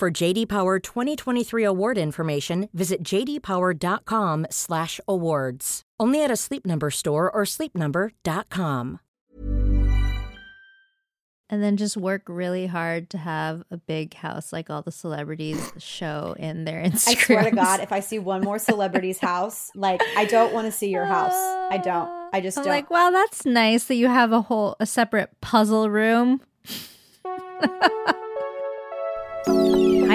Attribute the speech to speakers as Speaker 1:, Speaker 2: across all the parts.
Speaker 1: For JD Power 2023 award information, visit jdpower.com/awards. Only at a Sleep Number store or sleepnumber.com.
Speaker 2: and then just work really hard to have a big house like all the celebrities show in their Instagram.
Speaker 3: I swear to God, if I see one more celebrity's house, like I don't want to see your house. I don't. I just
Speaker 2: I'm
Speaker 3: don't.
Speaker 2: like, wow, that's nice that you have a whole a separate puzzle room.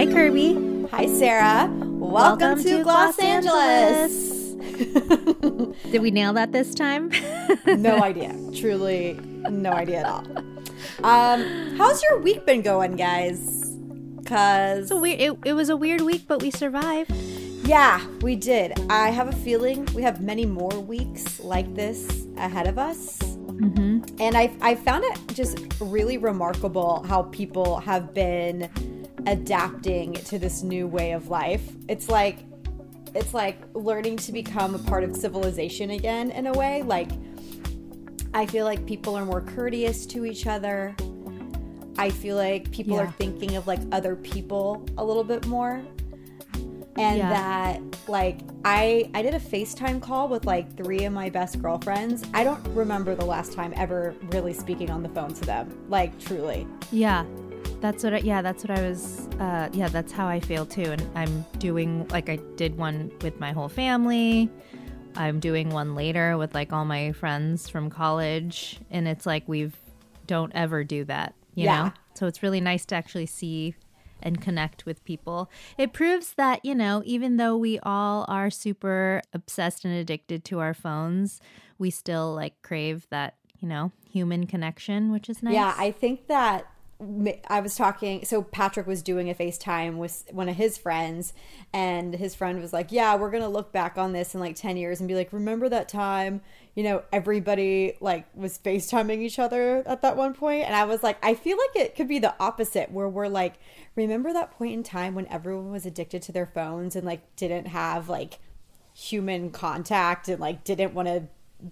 Speaker 2: Hi, Kirby.
Speaker 3: Hi, Sarah. Welcome, to, Gloss Angeles.
Speaker 2: Did we nail that this time?
Speaker 3: no idea. Truly, no idea at all. Um, how's your week been going, guys? Cause
Speaker 2: weird. It, it was a weird week, but we survived.
Speaker 3: yeah, we did. I have a feeling we have many more weeks like this ahead of us.
Speaker 2: Mm-hmm.
Speaker 3: And I, I found it just really remarkable how people have been adapting to this new way of life. It's like it's like learning to become a part of civilization again in a way. Like I feel like people are more courteous to each other. I feel like people
Speaker 2: Yeah.
Speaker 3: are thinking of like other people a little bit more. And
Speaker 2: Yeah.
Speaker 3: that like I I did a FaceTime call with like three of my best girlfriends. I don't remember the last time ever really speaking on the phone to them. Like truly.
Speaker 2: Yeah, that's what. I, yeah, that's what I was. Uh, yeah, that's how I feel too. And I'm doing like I did one with my whole family. I'm doing one later with like all my friends from college, and it's like we've don't ever do that. You
Speaker 3: Yeah.
Speaker 2: know, so it's really nice to actually see and connect with people. It proves that, you know, even though we all are super obsessed and addicted to our phones, we still like crave that, you know, human connection, which is nice.
Speaker 3: Yeah, I think that I was talking. So Patrick was doing a FaceTime with one of his friends, and his friend was like, "Yeah, we're gonna look back on this in like ten years and be like, remember that time? You know, everybody like was FaceTiming each other at that one point." And I was like, I feel like it could be the opposite, where we're like, remember that point in time when everyone was addicted to their phones and like didn't have like human contact and like didn't want to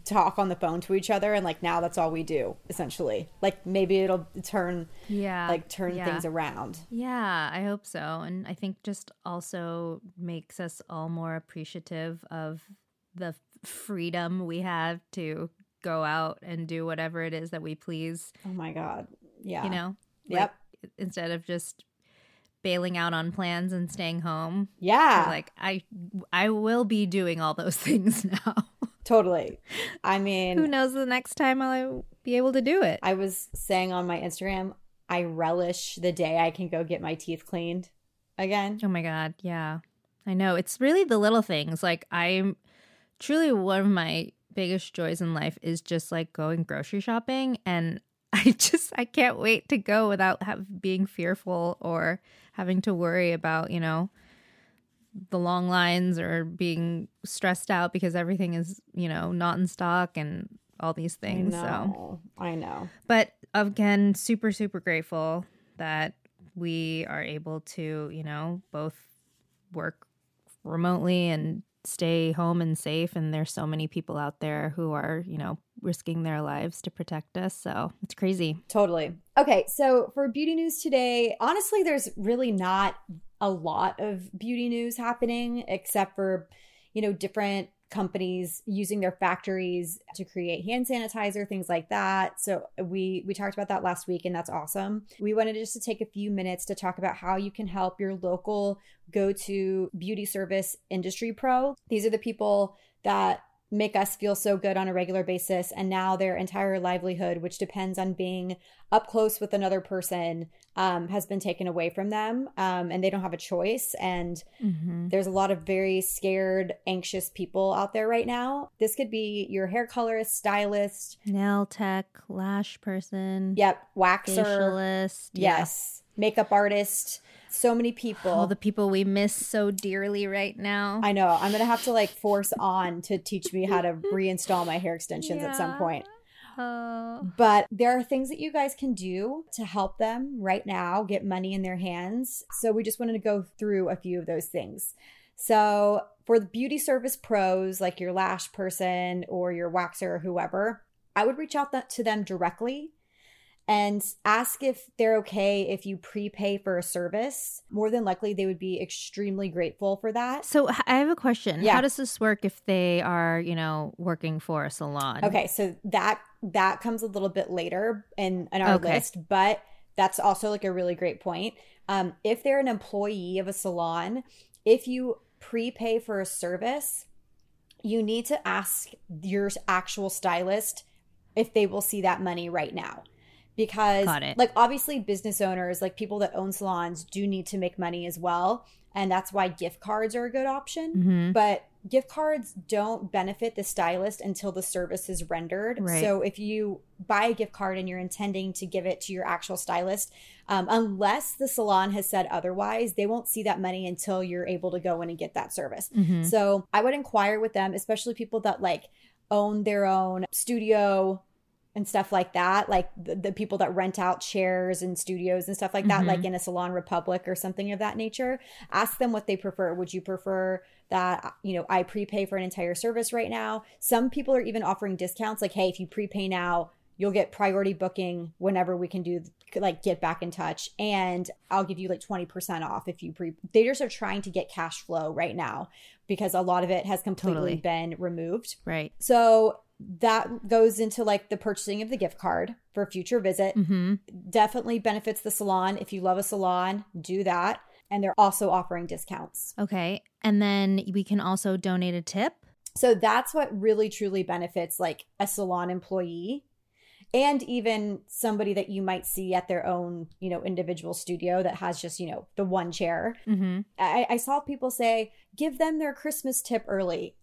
Speaker 3: talk on the phone to each other and like now that's all we do essentially like maybe it'll turn
Speaker 2: Yeah,
Speaker 3: like turn
Speaker 2: yeah.
Speaker 3: things around
Speaker 2: Yeah, I hope so. And I think just also makes us all more appreciative of the freedom we have to go out and do whatever it is that we please,
Speaker 3: oh my god yeah
Speaker 2: you know?
Speaker 3: Yep.
Speaker 2: Like, instead of just bailing out on plans and staying home.
Speaker 3: yeah
Speaker 2: Like I I will be doing all those things now.
Speaker 3: totally i mean, Who
Speaker 2: knows the next time I'll be able to do it.
Speaker 3: i was saying on my instagram i relish the day i can go get my teeth cleaned again
Speaker 2: Oh my god, yeah. I know. It's really the little things. Like I'm truly one of my biggest joys in life is just like going grocery shopping and I just I can't wait to go without have, being fearful or having to worry about, you know, the long lines or being stressed out because everything is, you know, not in stock and all these
Speaker 3: I
Speaker 2: things. So
Speaker 3: know. I know.
Speaker 2: but again super super grateful that we are able to you know both work remotely and stay home and safe and there's so many people out there who are you know risking their lives to protect us so it's crazy
Speaker 3: Totally. Okay, so for beauty news today, honestly, there's really not a lot of beauty news happening except for, you know, different companies using their factories to create hand sanitizer things like that. So we we talked about that last week and that's awesome. We wanted just to take a few minutes to talk about how you can help your local go-to beauty service industry pro. These are the people that make us feel so good on a regular basis and now their entire livelihood which depends on being up close with another person um, has been taken away from them um, and they don't have a choice and
Speaker 2: mm-hmm.
Speaker 3: there's a lot of very scared anxious people out there right now this could be your hair colorist stylist
Speaker 2: nail tech lash person
Speaker 3: yep waxer
Speaker 2: facialist yeah.
Speaker 3: yes makeup artist so many people.
Speaker 2: All the people we miss so dearly right now.
Speaker 3: I know. I'm gonna have to like force on to teach me how to reinstall my hair extensions at some point.
Speaker 2: Oh.
Speaker 3: But there are things that you guys can do to help them right now get money in their hands. So we just wanted to go through a few of those things. So for the beauty service pros, like your lash person or your waxer or whoever, I would reach out to them directly and ask if they're okay if you prepay for a service. More than likely, they would be extremely grateful for that.
Speaker 2: So I have a question.
Speaker 3: Yeah.
Speaker 2: How does this work if they are, you know, working for a salon?
Speaker 3: Okay, so that that comes a little bit later in, in our
Speaker 2: Okay.
Speaker 3: list, but that's also like a really great point. Um, if they're an employee of a salon, if you prepay for a service, you need to ask your actual stylist if they will see that money right now. Because like obviously business owners, like people that own salons do need to make money as well, and that's why gift cards are a good option
Speaker 2: hmm
Speaker 3: but gift cards don't benefit the stylist until the service is rendered.
Speaker 2: Right.
Speaker 3: So if you buy a gift card and you're intending to give it to your actual stylist, um, unless the salon has said otherwise, they won't see that money until you're able to go in and get that service.
Speaker 2: hmm
Speaker 3: So I would inquire with them, especially people that like own their own studio and stuff like that, like the, the people that rent out chairs and studios and stuff like that,
Speaker 2: Mhm.
Speaker 3: like in a salon republic or something of that nature. Ask them what they prefer. Would you prefer that you know I prepay for an entire service right now? Some people are even offering discounts, like hey, if you prepay now, you'll get priority booking whenever we can do like get back in touch and i'll give you like 20% off if you pre they just are trying to get cash flow right now because a lot of it has completely
Speaker 2: Totally.
Speaker 3: been removed
Speaker 2: Right.
Speaker 3: so that goes into like the purchasing of the gift card for a future visit
Speaker 2: hmm
Speaker 3: definitely benefits the salon if you love a salon do that and they're also offering discounts
Speaker 2: Okay. And then we can also donate a tip.
Speaker 3: So that's what really truly benefits like a salon employee and even somebody that you might see at their own, you know, individual studio that has just, you know, the one chair.
Speaker 2: hmm
Speaker 3: I, I saw people say, give them their Christmas tip early.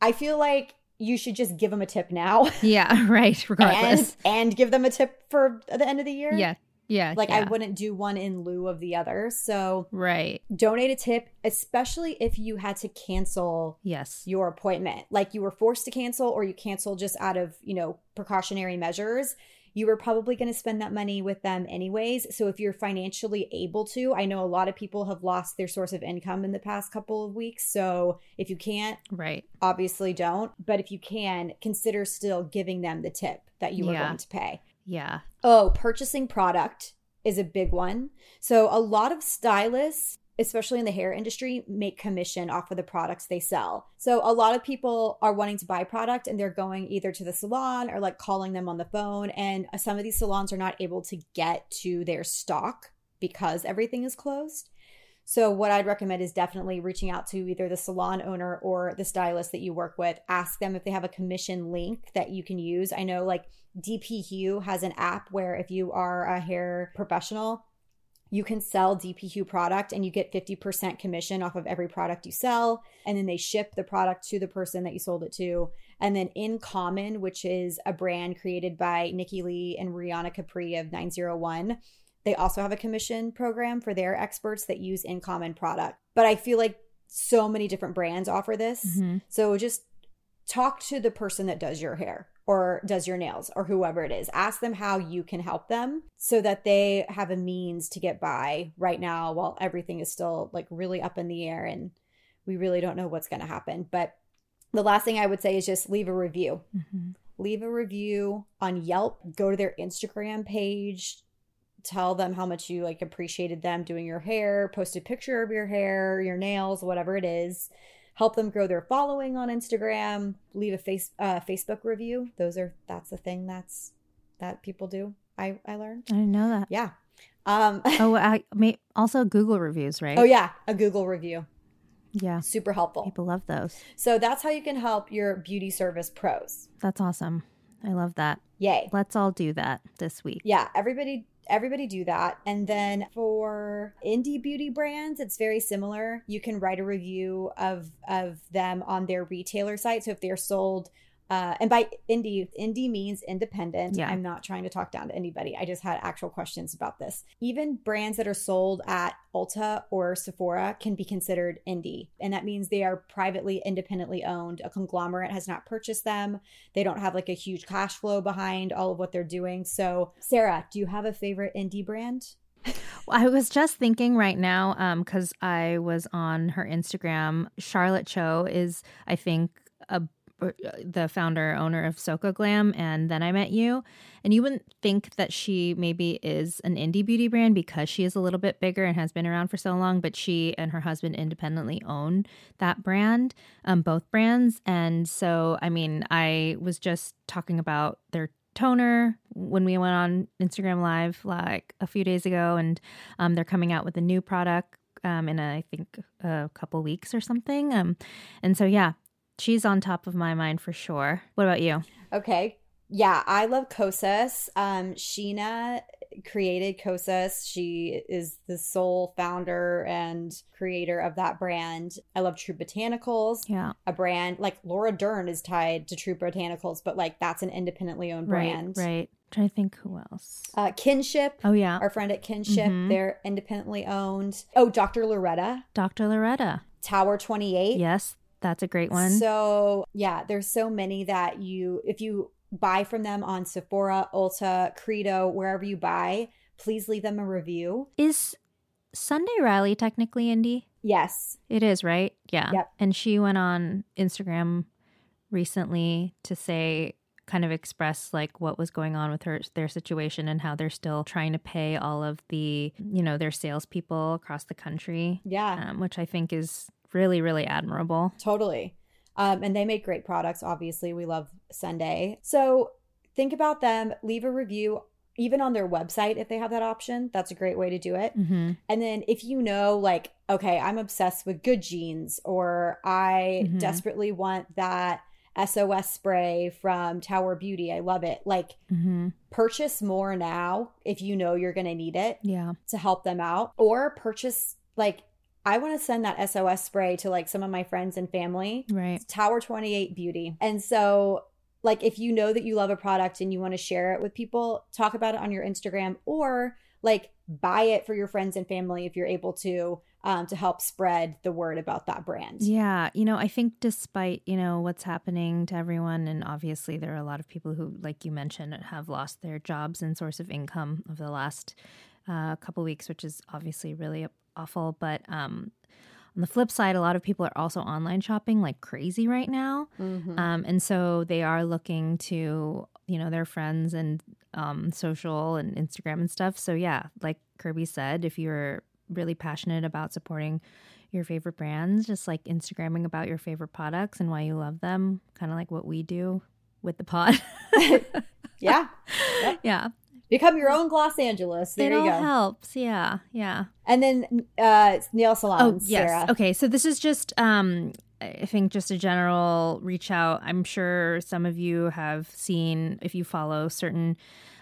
Speaker 3: I feel like you should just give them a tip now
Speaker 2: Yeah. Right.
Speaker 3: and,
Speaker 2: Regardless.
Speaker 3: and give them a tip for the end of the year.
Speaker 2: yeah. Yeah.
Speaker 3: Like I wouldn't do one in lieu of the other. So
Speaker 2: Right.
Speaker 3: donate a tip, especially if you had to cancel
Speaker 2: Yes.
Speaker 3: your appointment like you were forced to cancel or you canceled just out of you know precautionary measures you were probably going to spend that money with them anyways so if you're financially able to i know a lot of people have lost their source of income in the past couple of weeks so if you can't
Speaker 2: Right.
Speaker 3: obviously don't but if you can consider still giving them the tip that you were
Speaker 2: Yeah.
Speaker 3: going to pay
Speaker 2: Yeah.
Speaker 3: Oh, purchasing product is a big one. So, a lot of stylists, especially in the hair industry, make commission off of the products they sell. So, a lot of people are wanting to buy product and they're going either to the salon or like calling them on the phone. And some of these salons are not able to get to their stock because everything is closed. So, what I'd recommend is definitely reaching out to either the salon owner or the stylist that you work with. Ask them if they have a commission link that you can use. I know, like, DPHue has an app where if you are a hair professional, you can sell DPHue product and you get 50% commission off of every product you sell. And then they ship the product to the person that you sold it to. And then In Common, which is a brand created by Nikki Lee and Riawna Capri of 901, they also have a commission program for their experts that use In Common product. But I feel like so many different brands offer this.
Speaker 2: Mhm.
Speaker 3: So just talk to the person that does your hair or does your nails or whoever it is. Ask them how you can help them so that they have a means to get by right now while everything is still like really up in the air and we really don't know what's going to happen. But the last thing I would say is just leave a review.
Speaker 2: Mhm.
Speaker 3: Leave a review on Yelp, go to their Instagram page, tell them how much you like appreciated them doing your hair, post a picture of your hair, your nails, whatever it is. Help them grow their following on Instagram. Leave a face uh, Facebook review. Those are that's the thing that's that people do. I I learned.
Speaker 2: I didn't know that.
Speaker 3: Yeah. Um.
Speaker 2: Oh, I may also Google reviews, right?
Speaker 3: oh yeah, a Google review.
Speaker 2: Yeah.
Speaker 3: Super helpful.
Speaker 2: People love those.
Speaker 3: So that's how you can help your beauty service pros.
Speaker 2: That's awesome. I love that.
Speaker 3: Yay.
Speaker 2: Let's all do that this week.
Speaker 3: yeah everybody everybody do that. And then for indie beauty brands it's very similar. You can write a review of of them on their retailer site. So if they're sold Uh, and by indie, indie means independent.
Speaker 2: Yeah.
Speaker 3: I'm not trying to talk down to anybody. I just had actual questions about this. Even brands that are sold at Ulta or Sephora can be considered indie. And that means they are privately, independently owned. A conglomerate has not purchased them. They don't have like a huge cash flow behind all of what they're doing. So, Sarah, do you have a favorite indie brand?
Speaker 2: Well, I was just thinking right now, because I was on her Instagram. Charlotte Cho is, I think, a the founder owner of Soko Glam, and then I met you. And you wouldn't think that she maybe is an indie beauty brand because she is a little bit bigger and has been around for so long. But she and her husband independently own that brand, um, both brands. And so, I mean, I was just talking about their toner when we went on Instagram Live like a few days ago, and um, they're coming out with a new product um, in a, I think a couple weeks or something. Um, and so yeah, she's on top of my mind for sure. What about you?
Speaker 3: Okay. Yeah, I love Kosas. Um, Sheena created Kosas. She is the sole founder and creator of that brand. I love True Botanicals.
Speaker 2: Yeah.
Speaker 3: A brand like Laura Dern is tied to True Botanicals, but like that's an independently owned brand.
Speaker 2: Right. right. trying to think who else.
Speaker 3: Uh, Kinship.
Speaker 2: Oh yeah.
Speaker 3: Our friend at Kinship.
Speaker 2: Mhm.
Speaker 3: They're independently owned. Oh, Dr. Loretta.
Speaker 2: Dr. Loretta.
Speaker 3: Tower 28.
Speaker 2: Yes, that's a great one.
Speaker 3: So yeah, there's so many that you if you buy from them on Sephora, Ulta, Credo, wherever you buy, please leave them a review.
Speaker 2: Is Sunday Riley technically indie?
Speaker 3: Yes.
Speaker 2: It is, right? Yeah.
Speaker 3: Yep.
Speaker 2: And she went on Instagram recently to say kind of express like what was going on with her their situation and how they're still trying to pay all of the you know their salespeople across the country,
Speaker 3: Yeah.
Speaker 2: um, which I think is really really admirable.
Speaker 3: Totally. Um, and they make great products. Obviously, we love Sunday. So think about them. Leave a review, even on their website if they have that option. That's a great way to do it.
Speaker 2: Mm-hmm.
Speaker 3: And then if you know, like, okay, I'm obsessed with Good Genes, or I
Speaker 2: Mhm.
Speaker 3: desperately want that SOS spray from Tower Beauty. I love it. Like,
Speaker 2: Mm-hmm.
Speaker 3: purchase more now if you know you're going to need it
Speaker 2: Yeah.
Speaker 3: to help them out, or purchase, like, I want to send that SOS spray to like some of my friends and family.
Speaker 2: Right.
Speaker 3: Tower 28 Beauty. And so, like, if you know that you love a product and you want to share it with people, talk about it on your Instagram or like buy it for your friends and family if you're able to, um, to help spread the word about that brand.
Speaker 2: Yeah, you know, I think despite, you know, what's happening to everyone and obviously there are a lot of people who like you mentioned have lost their jobs and source of income over the last uh, couple weeks, which is obviously really awful, but um on the flip side, a lot of people are also online shopping like crazy right now.
Speaker 3: Mhm.
Speaker 2: Um, and so they are looking to, you know, their friends and um, social and Instagram and stuff. So, yeah, like Kirby said, if you're really passionate about supporting your favorite brands, just like Instagramming about your favorite products and why you love them, kind of like what we do with the pod.
Speaker 3: Yeah. Yep.
Speaker 2: yeah.
Speaker 3: Become your own Gloss Angeles. There
Speaker 2: it
Speaker 3: you
Speaker 2: all
Speaker 3: go.
Speaker 2: helps. Yeah. Yeah.
Speaker 3: And then uh, nail
Speaker 2: Oh,
Speaker 3: salons,
Speaker 2: yes.
Speaker 3: Sarah.
Speaker 2: Okay. So this is just, um, I think, just a general reach out. I'm sure some of you have seen, if you follow certain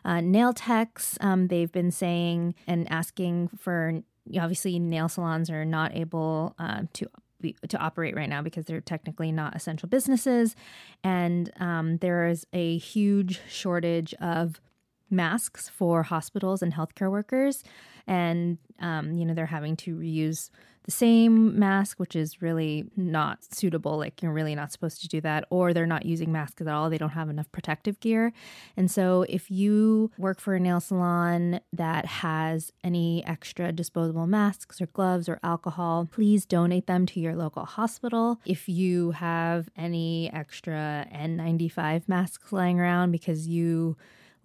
Speaker 2: uh, nail techs, um, they've been saying and asking for. Obviously, nail salons are not able uh, to be, to operate right now because they're technically not essential businesses, and um, there is a huge shortage of masks for hospitals and healthcare workers. And, um, you know, they're having to reuse the same mask, which is really not suitable. Like, you're really not supposed to do that. Or they're not using masks at all. They don't have enough protective gear. And so, if you work for a nail salon that has any extra disposable masks or gloves or alcohol, please donate them to your local hospital. If you have any extra N95 masks lying around because you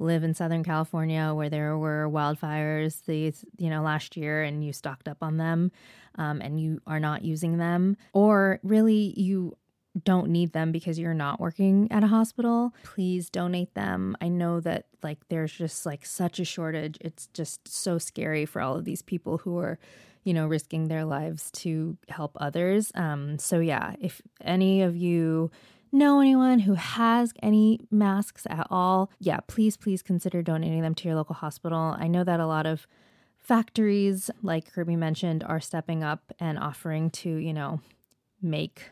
Speaker 2: live in Southern California where there were wildfires these you know last year and you stocked up on them um, and you are not using them or really you don't need them because you're not working at a hospital please donate them. I know that like there's just like such a shortage. It's just so scary for all of these people who are you know risking their lives to help others. Um so yeah if any of you know anyone who has any masks at all, yeah, please, please consider donating them to your local hospital. I know that a lot of factories, like Kirby mentioned, are stepping up and offering to, you know, make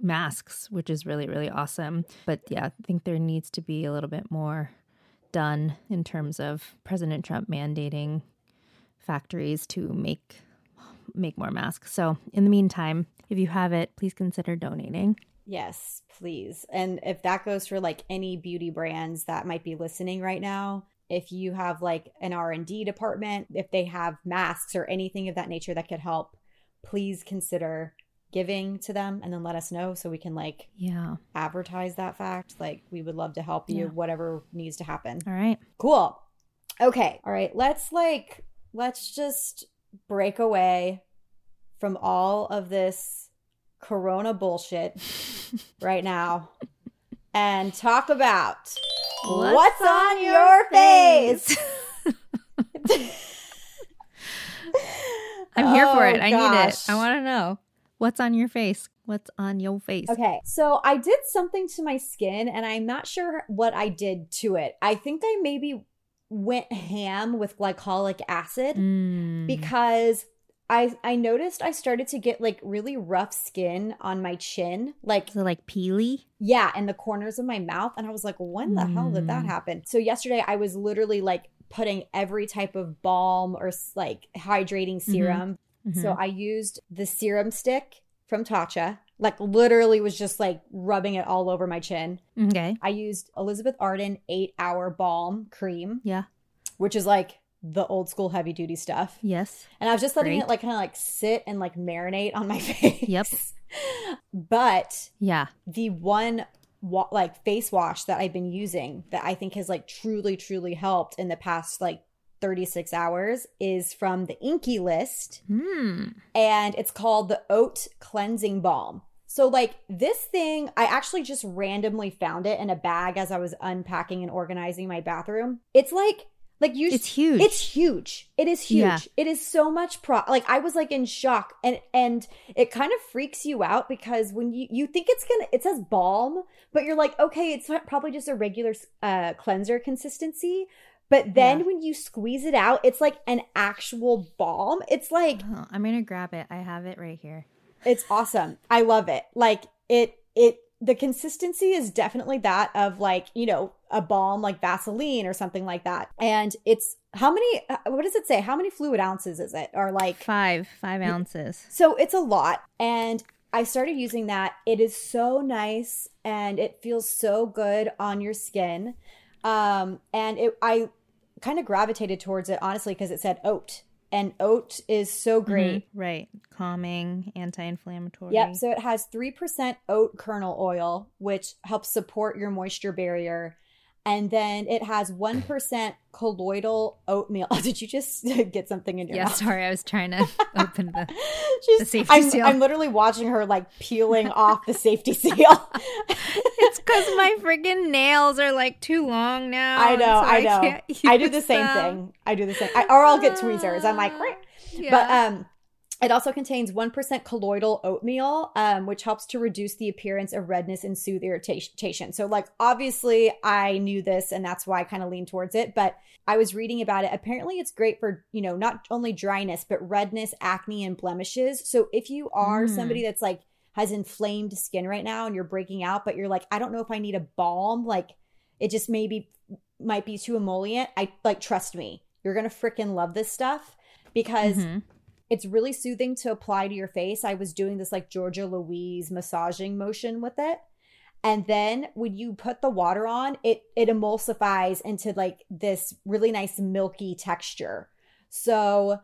Speaker 2: masks, which is really, really awesome. But yeah, I think there needs to be a little bit more done in terms of President Trump mandating factories to make make more masks. So in the meantime, if you have it, please consider donating.
Speaker 3: Yes, please. And if that goes for like any beauty brands that might be listening right now, if you have like an R&D department, if they have masks or anything of that nature that could help, please consider giving to them and then let us know so we can like
Speaker 2: yeah
Speaker 3: advertise that fact like we would love to help you
Speaker 2: Yeah.
Speaker 3: whatever needs to happen
Speaker 2: All right.
Speaker 3: cool okay all right let's like let's just break away from all of this corona bullshit right now and talk about what's, on, your face,
Speaker 2: I'm here for it.
Speaker 3: Oh,
Speaker 2: I need it. I want to know what's on your face. What's on your face?
Speaker 3: Okay, so I did something to my skin and I'm not sure what I did to it. I think I maybe went ham with glycolic acid
Speaker 2: Mm.
Speaker 3: because I I noticed I started to get like really rough skin on my chin, like
Speaker 2: it like peely?
Speaker 3: yeah, in the corners of my mouth and I was like, "When the hell did that
Speaker 2: Mm.
Speaker 3: happen?" So yesterday I was literally like putting every type of balm or like hydrating serum so
Speaker 2: Mhm.
Speaker 3: I used the serum stick from Tatcha, like literally was just like rubbing it all over my chin.
Speaker 2: okay.
Speaker 3: I used Elizabeth Arden 8 hour balm cream,
Speaker 2: Yeah.
Speaker 3: which is like the old school heavy duty stuff.
Speaker 2: Yes.
Speaker 3: And I was just letting
Speaker 2: Great.
Speaker 3: it like kind of like sit and like marinate on my face.
Speaker 2: Yep.
Speaker 3: But
Speaker 2: Yeah.
Speaker 3: the one wa- like face wash that I've been using that I think has like truly truly helped in the past like 36 hours is from the INKEY List
Speaker 2: Hmm.
Speaker 3: and it's called the Oat Cleansing Balm. So, like, this thing, I actually just randomly found it in a bag as I was unpacking and organizing my bathroom. It's like, like you,
Speaker 2: It's huge.
Speaker 3: It's huge. It is huge.
Speaker 2: Yeah.
Speaker 3: It is so much pro. Like, I was like in shock, and and it kind of freaks you out because when you you think it's gonna, it says balm, but you're like, okay, it's probably just a regular uh, cleanser consistency. But then
Speaker 2: Yeah.
Speaker 3: when you squeeze it out, it's like an actual balm. It's like
Speaker 2: Oh, I'm gonna grab it. I have it right here.
Speaker 3: it's awesome. I love it. Like it it the consistency is definitely that of like, you know, a balm like Vaseline or something like that. And it's how many uh, what does it say? How many fluid ounces is it? Or like
Speaker 2: Five, five ounces.
Speaker 3: so it's a lot. And I started using that. It is so nice and it feels so good on your skin. Um and it I kind of gravitated towards it honestly because it said oat. And oat is so great.
Speaker 2: Mhm. Right. Calming, anti-inflammatory.
Speaker 3: Yep. So it has 3% oat kernel oil, which helps support your moisture barrier. And then it has 1% colloidal oatmeal. Oh, Did you just get something in your mouth?
Speaker 2: yeah.
Speaker 3: mouth?
Speaker 2: Sorry, I was trying to open the.
Speaker 3: She's,
Speaker 2: the safety
Speaker 3: I'm,
Speaker 2: seal.
Speaker 3: I'm literally watching her like peeling off the safety seal.
Speaker 2: It's because my freaking nails are like too long now.
Speaker 3: I know,
Speaker 2: so
Speaker 3: I know.
Speaker 2: can't
Speaker 3: I do the same
Speaker 2: them.
Speaker 3: thing. I do the same. I, or I'll get tweezers. I'm like.
Speaker 2: Yeah.
Speaker 3: But um, it also contains 1% colloidal oatmeal, um, which helps to reduce the appearance of redness and soothe irritation. So, like, obviously, I knew this and that's why I kind of leaned towards it. But I was reading about it. Apparently, it's great for, you know, not only dryness, but redness, acne, and blemishes. So, if you are
Speaker 2: Mm.
Speaker 3: somebody that's like, has inflamed skin right now and you're breaking out, but you're like, I don't know if I need a balm, like, it just maybe might be too emollient. I like, trust me, you're gonna freaking love this stuff because
Speaker 2: Mhm.
Speaker 3: It's really soothing to apply to your face. I was doing this like Georgia Louise massaging motion with it. And then when you put the water on, it it emulsifies into like this really nice milky texture. So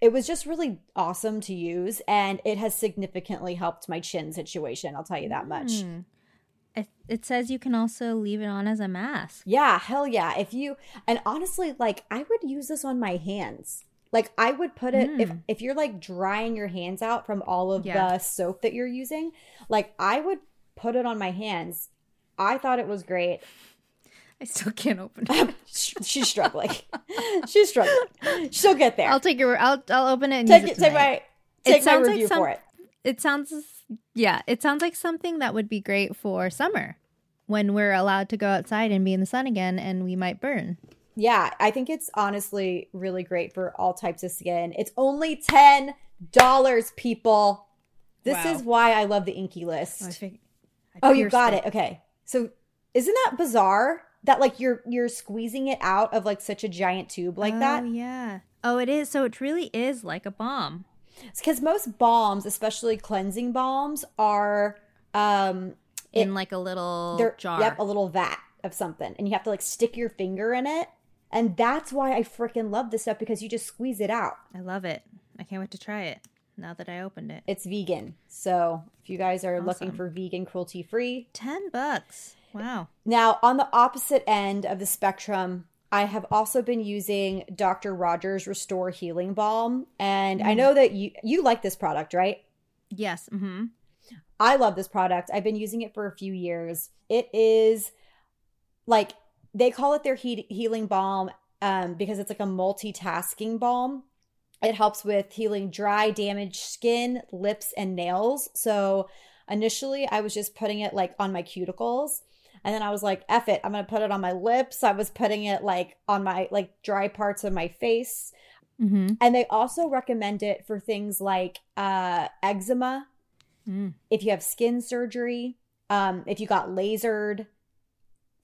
Speaker 3: it was just really awesome to use and it has significantly helped my chin situation, I'll tell you that much.
Speaker 2: Mm. It, it says you can also leave it on as a mask.
Speaker 3: Yeah, hell yeah. If you and honestly, like I would use this on my hands. Like I would put it if
Speaker 2: Mm.
Speaker 3: if you're like drying your hands out from all of
Speaker 2: Yeah.
Speaker 3: the soap that you're using, like I would put it on my hands. I thought it was great.
Speaker 2: I still can't open it.
Speaker 3: She's struggling. She's struggling. She'll get there.
Speaker 2: I'll take your. I'll I'll open it and
Speaker 3: take
Speaker 2: use
Speaker 3: it.
Speaker 2: it
Speaker 3: Take my
Speaker 2: It
Speaker 3: my
Speaker 2: sounds like
Speaker 3: review
Speaker 2: some-
Speaker 3: for it.
Speaker 2: It sounds yeah. It sounds like something that would be great for summer when we're allowed to go outside and be in the sun again, and we might burn.
Speaker 3: Yeah, I think it's honestly really great for all types of skin. It's only ten dollars, people. This
Speaker 2: Wow.
Speaker 3: is why I love the INKEY List.
Speaker 2: Oh, I fig- I
Speaker 3: Oh, you got it. Okay. So isn't that bizarre that like you're you're squeezing it out of like such a giant tube like
Speaker 2: oh,
Speaker 3: that?
Speaker 2: yeah. Oh, it is. So it really is like a balm.
Speaker 3: Because most balms, especially cleansing balms, are um
Speaker 2: in
Speaker 3: It-
Speaker 2: like a little jar.
Speaker 3: yep a little vat of something, and you have to like stick your finger in it, and that's why I freaking love this stuff because you just squeeze it out.
Speaker 2: I love it. I can't wait to try it now that I opened it.
Speaker 3: It's vegan, so if you guys are looking for vegan, cruelty free,
Speaker 2: 10 bucks. Wow.
Speaker 3: Now, on the opposite end of the spectrum, I have also been using Dr. Rogers Restore Healing Balm, and I know that you you like this product, right?
Speaker 2: Yes. Mm-hmm.
Speaker 3: I love this product. I've been using it for a few years. It is like they call it their heat, healing balm um, because it's like a multitasking balm. It helps with healing dry, damaged skin, lips, and nails. So initially, I was just putting it like on my cuticles. And then I was like, F it, I'm going to put it on my lips. I was putting it like on my like dry parts of my face.
Speaker 2: Mm-hmm.
Speaker 3: And they also recommend it for things like uh, eczema,
Speaker 2: Mm.
Speaker 3: if you have skin surgery, um, if you got lasered,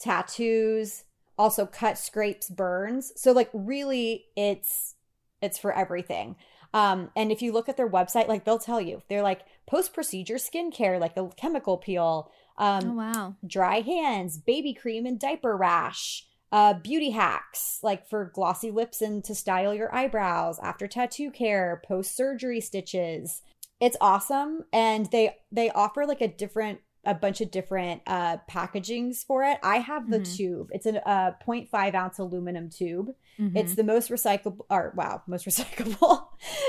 Speaker 3: tattoos, also cut, scrapes, burns. So like really it's it's for everything. Um, and if you look at their website, like they'll tell you, they're like post-procedure skincare, like the chemical peel, um,
Speaker 2: Oh, wow.
Speaker 3: dry hands, baby cream and diaper rash, uh, beauty hacks like for glossy lips and to style your eyebrows, after tattoo care, post surgery stitches. It's awesome, and they they offer like a different a bunch of different uh packagings for it. I have the
Speaker 2: Mhm.
Speaker 3: tube. It's a uh, 0.5 ounce aluminum tube.
Speaker 2: Mhm.
Speaker 3: It's the most recyclable or wow, most recyclable.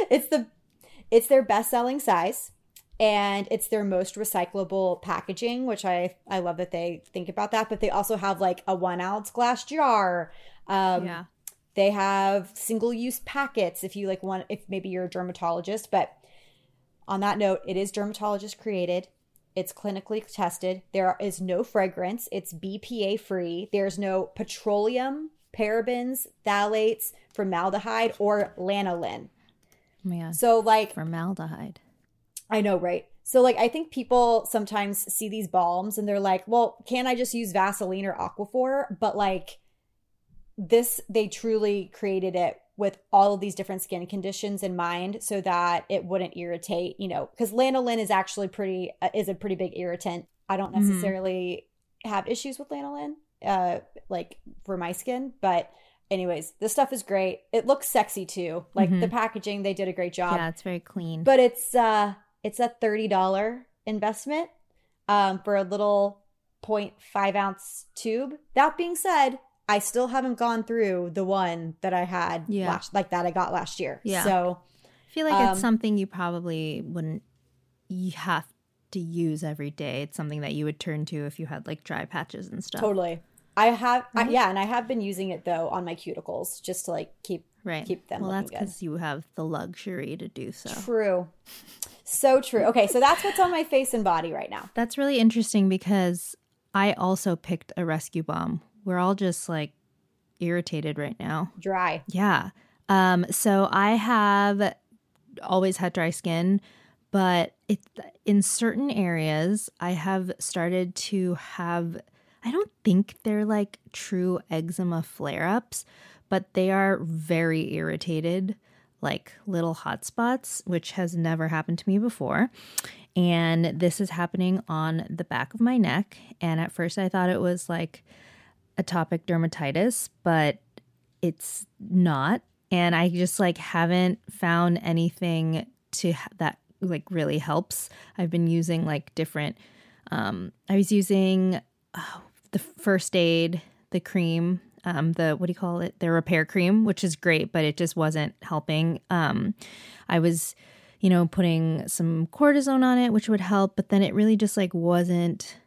Speaker 3: it's the it's their best selling size and it's their most recyclable packaging, which I I love that they think about that. But they also have like a one ounce glass jar. Um
Speaker 2: yeah.
Speaker 3: they have single use packets if you like want if maybe you're a dermatologist, but on that note, it is dermatologist created. It's clinically tested. There is no fragrance. It's BPA free. There's no petroleum, parabens, phthalates, formaldehyde, or lanolin.
Speaker 2: Oh my God.
Speaker 3: So, like,
Speaker 2: Formaldehyde.
Speaker 3: I know, right? So, like, I think people sometimes see these balms and they're like, well, can I just use Vaseline or Aquaphor? But, like, this, they truly created it with all of these different skin conditions in mind so that it wouldn't irritate, you know, because lanolin is actually pretty, uh, is a pretty big irritant. I don't
Speaker 2: Mhm.
Speaker 3: necessarily have issues with lanolin, uh, like for my skin, but. Anyways, this stuff is great. It looks sexy too. Like
Speaker 2: Mhm.
Speaker 3: the packaging, they did a great job
Speaker 2: yeah, it's very clean.
Speaker 3: but it's uh it's a $30 investment um for a little 0.5 ounce tube that being said i still haven't gone through the one that i had
Speaker 2: Yeah.
Speaker 3: last like that i got last year
Speaker 2: Yeah.
Speaker 3: so
Speaker 2: I feel like
Speaker 3: um,
Speaker 2: it's something you probably wouldn't you have to use every day. It's something that you would turn to if you had like dry patches and stuff.
Speaker 3: totally i have I,
Speaker 2: Mhm.
Speaker 3: yeah and i have been using it though on my cuticles just to like keep
Speaker 2: Right.
Speaker 3: keep them
Speaker 2: well, that's
Speaker 3: good.
Speaker 2: because you have the luxury to do so.
Speaker 3: true so true okay so that's what's on my face and body right now
Speaker 2: That's really interesting because I also picked a rescue balm. We're all just like irritated right now.
Speaker 3: dry
Speaker 2: Yeah. Um so I have always had dry skin, but it in certain areas I have started to have I don't think they're like true eczema flare-ups, but they are very irritated, like little hot spots, which has never happened to me before. And this is happening on the back of my neck. And at first I thought it was like atopic dermatitis, but it's not. And I just like haven't found anything to that like really helps. I've been using like different um I was using oh, the first aid, the cream, um the what do you call it? The repair cream, which is great, but it just wasn't helping. Um I was you know putting some cortisone on it, which would help, but then it really just like wasn't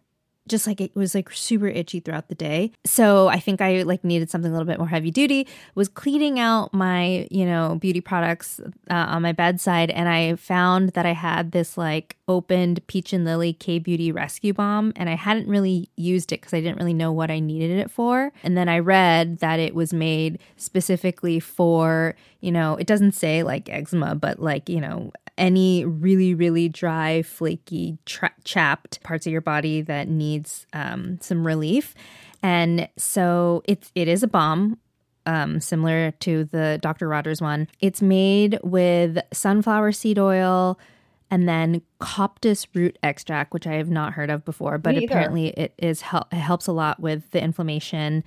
Speaker 2: just like it was like super itchy throughout the day. So I think I like needed something a little bit more heavy duty. Was cleaning out my, you know, beauty products uh, on my bedside and I found that I had this like opened Peach and Lily K Beauty Rescue Balm and I hadn't really used it cuz I didn't really know what I needed it for. And then I read that it was made specifically for, you know, it doesn't say like eczema, but like, you know, any really, really dry, flaky, tra- chapped parts of your body that needs um, some relief. And so it's it is a balm. Um, similar to the Dr. Rogers one. It's made with sunflower seed oil and then coptis root extract, which I have not heard of before, but apparently it is hel- it helps a lot with the inflammation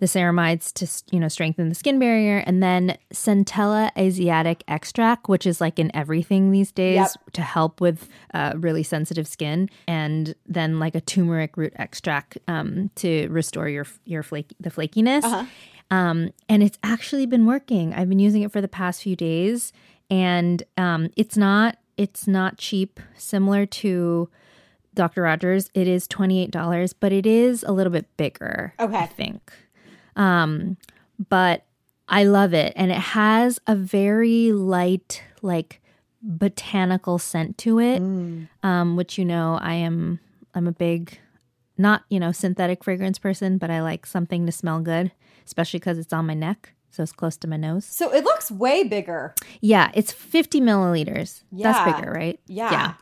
Speaker 2: the ceramides to you know strengthen the skin barrier. And then centella asiatic extract which is like in everything these days
Speaker 3: Yep.
Speaker 2: to help with uh, really sensitive skin. And then like a turmeric root extract um, to restore your your flake the flakiness.
Speaker 3: Uh-huh.
Speaker 2: um, and it's actually been working. I've been using it for the past few days. And um, it's not it's not cheap. Similar to dr rogers it is $28 but it is a little bit bigger
Speaker 3: Okay.
Speaker 2: i think um, but I love it. And it has a very light, like botanical scent to it,
Speaker 3: Mm.
Speaker 2: um, which you know I am I'm a big not, you know, synthetic fragrance person, but I like something to smell good, especially because it's on my neck. So it's close to my nose.
Speaker 3: So it looks way bigger.
Speaker 2: Yeah, it's 50 milliliters.
Speaker 3: Yeah.
Speaker 2: That's bigger, right?
Speaker 3: Yeah.
Speaker 2: Yeah.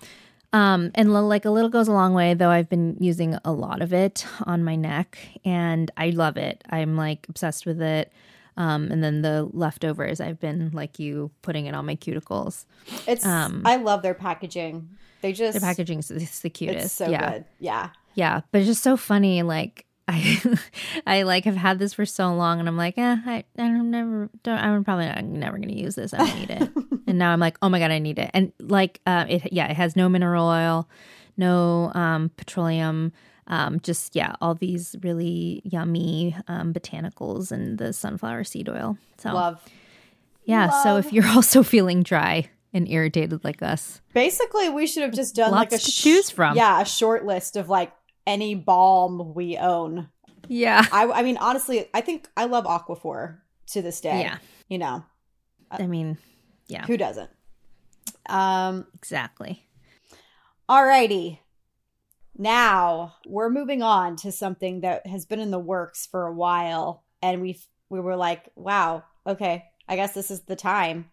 Speaker 2: Um, and li- like a little goes a long way, though I've been using a lot of it on my neck and I love it. I'm like obsessed with it. Um, and then the leftovers, I've been like you putting it on my cuticles.
Speaker 3: It's
Speaker 2: Um,
Speaker 3: I love their packaging. They just
Speaker 2: The packaging is the cutest.
Speaker 3: It's so
Speaker 2: yeah.
Speaker 3: good. Yeah.
Speaker 2: Yeah. But it's just so funny. Like, I, I like have had this for so long, and I'm like, eh, I, I'm never, don't, I'm probably not, never gonna use this. I don't need it. and now I'm like, oh my god, I need it. And like, uh, it, yeah, it has no mineral oil, no um, petroleum, um, just yeah, all these really yummy um, botanicals and the sunflower seed oil. So
Speaker 3: Love.
Speaker 2: yeah, so if you're also feeling dry and irritated like us,
Speaker 3: Basically, we should have just done like a
Speaker 2: Lots to choose from.
Speaker 3: Yeah, a short list of like any balm we own.
Speaker 2: yeah,
Speaker 3: I, I mean, honestly, I think I love Aquaphor to this day.
Speaker 2: yeah,
Speaker 3: You know,
Speaker 2: I mean, yeah,
Speaker 3: who doesn't? Um,
Speaker 2: exactly.
Speaker 3: alrighty. Now we're moving on to something that has been in the works for a while, and we we were like, wow, okay, I guess this is the time.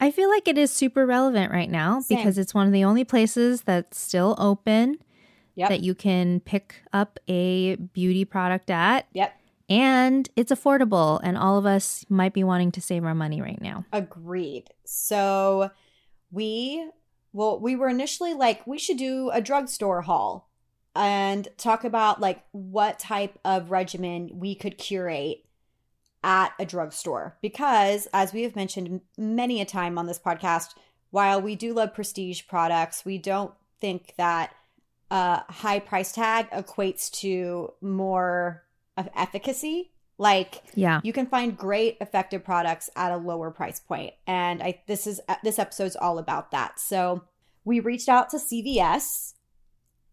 Speaker 2: I feel like it is super relevant right now
Speaker 3: Same.
Speaker 2: because it's one of the only places that's still open
Speaker 3: Yep.
Speaker 2: that you can pick up a beauty product at.
Speaker 3: Yep.
Speaker 2: And it's affordable, and all of us might be wanting to save our money right now.
Speaker 3: Agreed. So we well, we were initially like we should do a drugstore haul and talk about like what type of regimen we could curate at a drugstore because as we have mentioned many a time on this podcast, while we do love prestige products, we don't think that a high price tag equates to more of efficacy. Like
Speaker 2: Yeah.
Speaker 3: you can find great effective products at a lower price point. And i this is this episode's all about that. So we reached out to cvs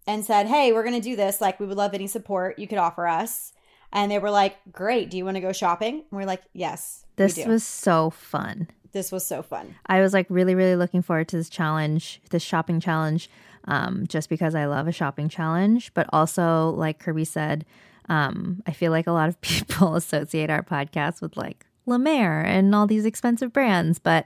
Speaker 3: and said hey we're going to do this. Like we would love any support you could offer us. And they were like great. Do you want to go shopping? And we're like yes we
Speaker 2: This was so fun.
Speaker 3: this was so fun.
Speaker 2: I was like really, really looking forward to this challenge, this shopping challenge, um, just because I love a shopping challenge. But also, like Kirby said, um, I feel like a lot of people associate our podcast with like La Mer and all these expensive brands. But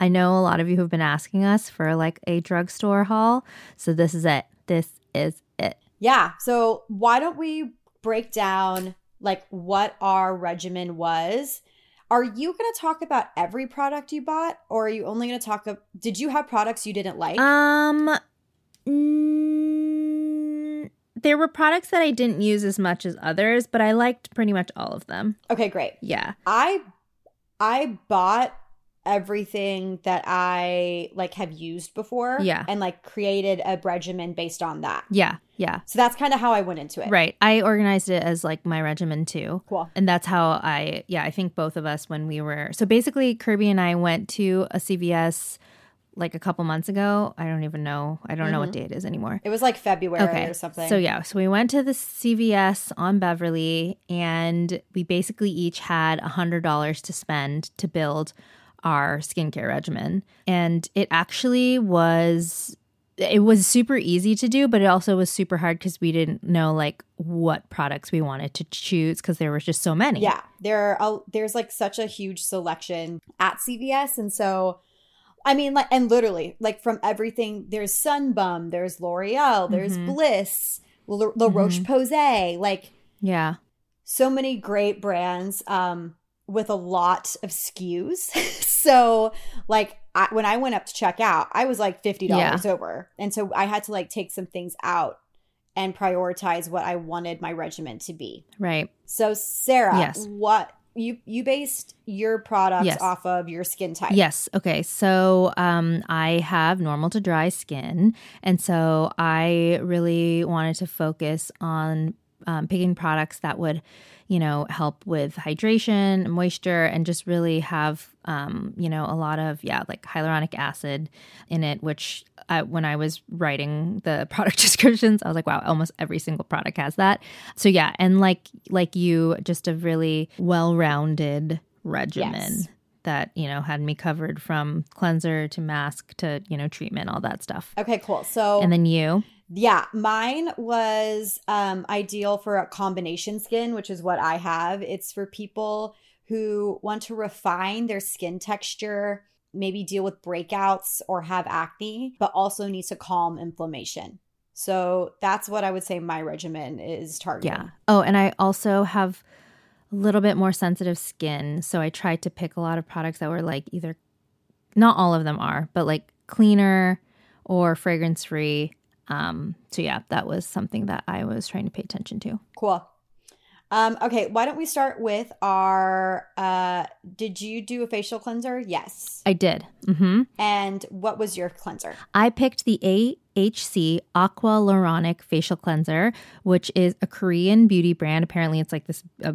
Speaker 2: I know a lot of you have been asking us for like a drugstore haul. So this is it. This is it.
Speaker 3: yeah so why don't we break down like what our regimen was are you going to talk about every product you bought or are you only going to talk of did you have products you didn't like
Speaker 2: Um, mm, there were products that I didn't use as much as others, but I liked pretty much all of them.
Speaker 3: okay great
Speaker 2: Yeah.
Speaker 3: I I bought everything that I like have used before.
Speaker 2: Yeah.
Speaker 3: And like created a regimen based on that.
Speaker 2: Yeah. Yeah.
Speaker 3: So that's kind of how I went into it.
Speaker 2: Right. I organized it as like my regimen too.
Speaker 3: Cool.
Speaker 2: And that's how I, yeah, I think both of us when we were, so basically Kirby and I went to a CVS like a couple months ago. I don't even know. I don't know what mm-hmm. day it is anymore.
Speaker 3: It was like February okay. or something.
Speaker 2: So yeah, so we went to the CVS on Beverly and we basically each had a hundred dollars to spend to build our skincare regimen. And it actually was it was super easy to do, but it also was super hard because we didn't know like what products we wanted to choose because there was just so many.
Speaker 3: Yeah, there are there's like such a huge selection at CVS, and so I mean, like, and literally, like from everything, there's Sunbum, there's L'Oreal, there's
Speaker 2: Mhm.
Speaker 3: Bliss, La, La Roche Posay, like
Speaker 2: Yeah.
Speaker 3: so many great brands um, with a lot of SKUs. so, like, I, when I went up to check out, I was like fifty dollars over, and so I had to like take some things out and prioritize what I wanted my regimen to be.
Speaker 2: Right.
Speaker 3: So, Sarah,
Speaker 2: Yes.
Speaker 3: what you you based your products
Speaker 2: Yes.
Speaker 3: off of your skin type?
Speaker 2: Yes. Okay. So um, I have normal to dry skin. And so I really wanted to focus on um, picking products that would, you know, help with hydration, moisture, and just really have, um, you know, a lot of, yeah, like hyaluronic acid in it, which I, when I was writing the product descriptions, I was like, wow, almost every single product has that. So yeah. And like, like you, just a really well rounded regimen
Speaker 3: Yes.
Speaker 2: that you know had me covered from cleanser to mask to you know treatment all that stuff
Speaker 3: Okay, cool. So,
Speaker 2: and then you
Speaker 3: Yeah, mine was um, ideal for a combination skin, which is what I have. It's for people who want to refine their skin texture, maybe deal with breakouts or have acne, but also needs to calm inflammation. So that's what I would say my regimen is targeting.
Speaker 2: yeah oh and i also have a little bit more sensitive skin so i tried to pick a lot of products that were like either not all of them are but like cleaner or fragrance free um so yeah that was something that i was trying to pay attention to
Speaker 3: Cool. Um, okay, why don't we start with our uh did you do a facial cleanser? Yes.
Speaker 2: i did mm-hmm
Speaker 3: And what was your cleanser?
Speaker 2: I picked the AHC Aqualuronic Facial Cleanser, which is a Korean beauty brand. Apparently, it's like this uh,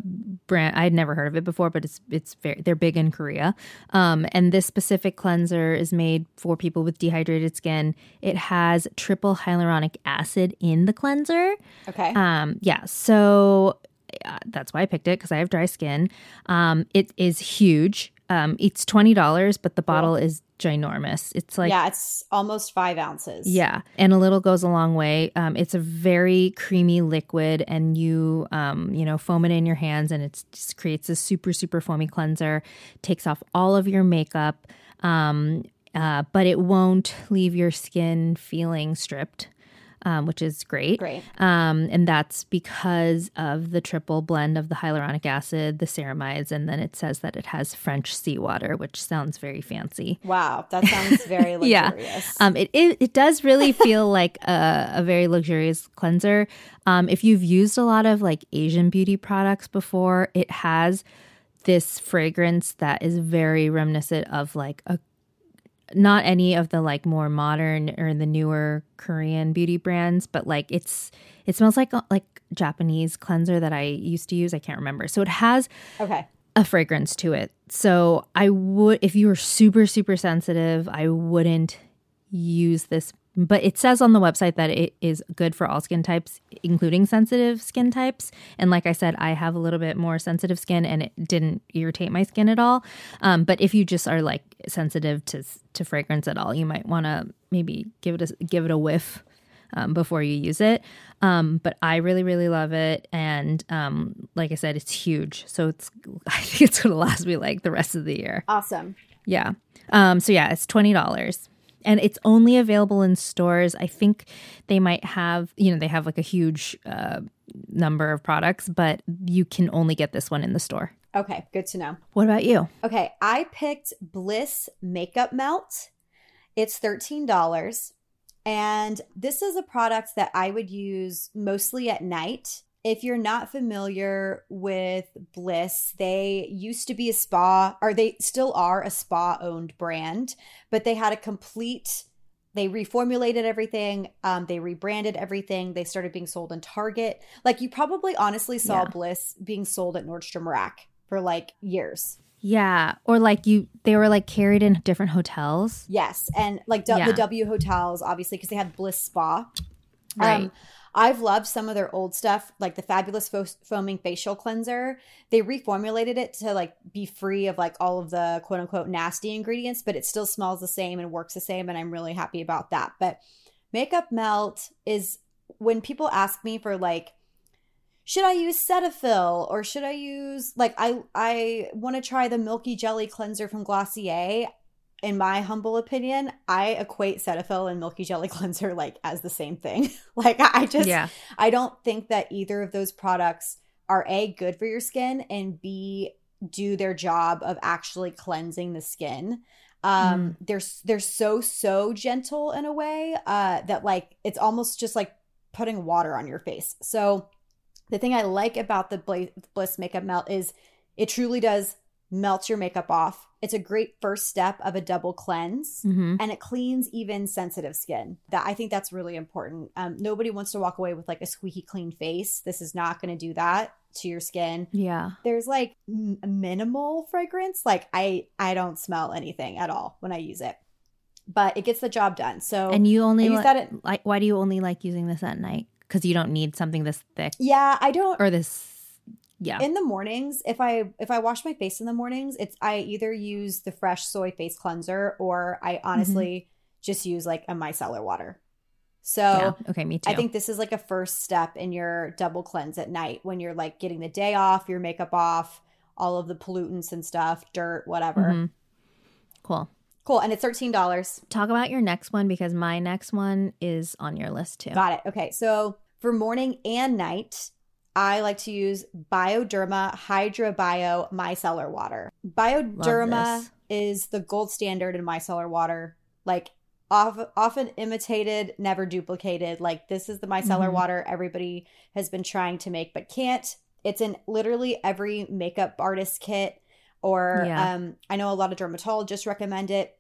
Speaker 2: brand. I had never heard of it before, but it's it's very they're big in Korea. Um, and this specific cleanser is made for people with dehydrated skin. It has triple hyaluronic acid in the cleanser.
Speaker 3: Okay.
Speaker 2: Um, yeah, so uh, that's why I picked it because I have dry skin. Um, it is huge. Um, it's twenty dollars, but the bottle is ginormous. It's like
Speaker 3: yeah, it's almost five ounces.
Speaker 2: yeah, and a little goes a long way. Um, it's a very creamy liquid, and you, um, you know, foam it in your hands, and it just creates a super, super foamy cleanser. Takes off all of your makeup, um, uh, but it won't leave your skin feeling stripped, um, which is great.
Speaker 3: Great.
Speaker 2: Um, and that's because of the triple blend of the hyaluronic acid, the ceramides, and then it says that it has French seawater, which sounds very fancy.
Speaker 3: Wow, that sounds very
Speaker 2: Yeah.
Speaker 3: luxurious.
Speaker 2: Um, it, it it does really feel like a, a very luxurious cleanser. Um, if you've used a lot of like Asian beauty products before, it has this fragrance that is very reminiscent of like a not any of the like more modern or the newer Korean beauty brands, but like it's it smells like like Japanese cleanser that I used to use. I can't remember. So it has
Speaker 3: okay.
Speaker 2: a fragrance to it. So I would, if you were super, super sensitive, I wouldn't use this. But it says on the website that it is good for all skin types, including sensitive skin types. And like I said, I have a little bit more sensitive skin, and it didn't irritate my skin at all. Um, but if you just are like sensitive to to fragrance at all, you might want to maybe give it a give it a whiff um, before you use it. Um, but I really, really love it. And um, like I said, it's huge. So it's, I think it's going to last me like the rest of the year.
Speaker 3: Awesome.
Speaker 2: Yeah. Um, so yeah, it's $20 and it's only available in stores. I think they might have, you know, they have like a huge uh, number of products, but you can only get this one in the store.
Speaker 3: Okay, good to know.
Speaker 2: What about you?
Speaker 3: Okay, I picked Bliss Makeup Melt. It's $13. And this is a product that I would use mostly at night. If you're not familiar with Bliss, they used to be a spa, or they still are a spa owned brand, but they had a complete, they reformulated everything, um, they rebranded everything, they started being sold in Target. Like you probably honestly saw
Speaker 2: Yeah.
Speaker 3: Bliss being sold at Nordstrom Rack for like years.
Speaker 2: Yeah. Or like you, they were like carried in different hotels.
Speaker 3: Yes, and like
Speaker 2: Yeah.
Speaker 3: the W hotels, obviously, because they had Bliss Spa.
Speaker 2: Right.
Speaker 3: Um, I've loved some of their old stuff, like the fabulous fo- foaming facial cleanser. They reformulated it to like be free of like all of the quote unquote nasty ingredients, but it still smells the same and works the same, and I'm really happy about that. But makeup melt is when people ask me for like should I use Cetaphil or should I use like I I want to try the milky jelly cleanser from Glossier. In my humble opinion, I equate Cetaphil and Milky Jelly Cleanser like as the same thing. like I just
Speaker 2: Yeah.
Speaker 3: I don't think that either of those products are A good for your skin and B do their job of actually cleansing the skin. Um they're they're so so gentle in a way uh that like it's almost just like putting water on your face. So the thing I like about the Bliss makeup melt is it truly does melt your makeup off. It's a great first step of a double cleanse
Speaker 2: hmm
Speaker 3: and it cleans even sensitive skin. That I think that's really important. Um, nobody wants to walk away with like a squeaky clean face. This is not going to do that to your skin.
Speaker 2: Yeah.
Speaker 3: There's like m- minimal fragrance. Like I I don't smell anything at all when I use it, but it gets the job done. So
Speaker 2: And you only
Speaker 3: I use
Speaker 2: li-
Speaker 3: that at-
Speaker 2: like why do you only like using this at night? Because you don't need something this thick
Speaker 3: yeah, I don't
Speaker 2: or this. Yeah.
Speaker 3: in the mornings if i if i wash my face in the mornings it's i either use the fresh soy face cleanser or i
Speaker 2: Mm-hmm.
Speaker 3: honestly just use like a micellar water so
Speaker 2: yeah. Okay. Me too.
Speaker 3: I think this is like a first step in your double cleanse at night when you're like getting the day off, your makeup off, all of the pollutants and stuff, dirt, whatever.
Speaker 2: Mhm. Cool.
Speaker 3: Cool. And it's $13.
Speaker 2: Talk about your next one because my next one is on your list too.
Speaker 3: Got it. Okay. So for morning and night, I like to use Bioderma Hydra Bio micellar water. Bioderma is the gold standard in micellar water. Like often imitated, never duplicated. Like this is the micellar
Speaker 2: Mhm.
Speaker 3: water everybody has been trying to make but can't. It's in literally every makeup artist kit or
Speaker 2: Yeah.
Speaker 3: um I know a lot of dermatologists recommend it.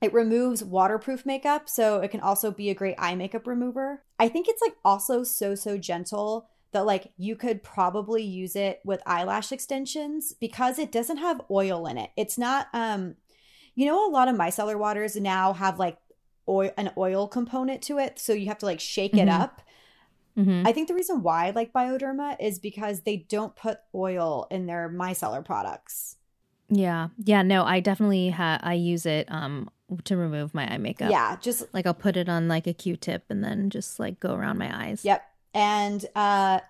Speaker 3: It removes waterproof makeup, so it can also be a great eye makeup remover. I think it's like also so so gentle that like you could probably use it with eyelash extensions because it doesn't have oil in it. It's not um you know a lot of micellar waters now have like oil an oil component to it, so you have to like shake it
Speaker 2: Mhm.
Speaker 3: up.
Speaker 2: Mhm.
Speaker 3: I think the reason why I like Bioderma is because they don't put oil in their micellar products.
Speaker 2: Yeah. Yeah. No, I definitely ha- I use it um to remove my eye makeup.
Speaker 3: Yeah, just
Speaker 2: Like I'll put it on like a Q-tip and then just like go around my eyes.
Speaker 3: Yep. And uh,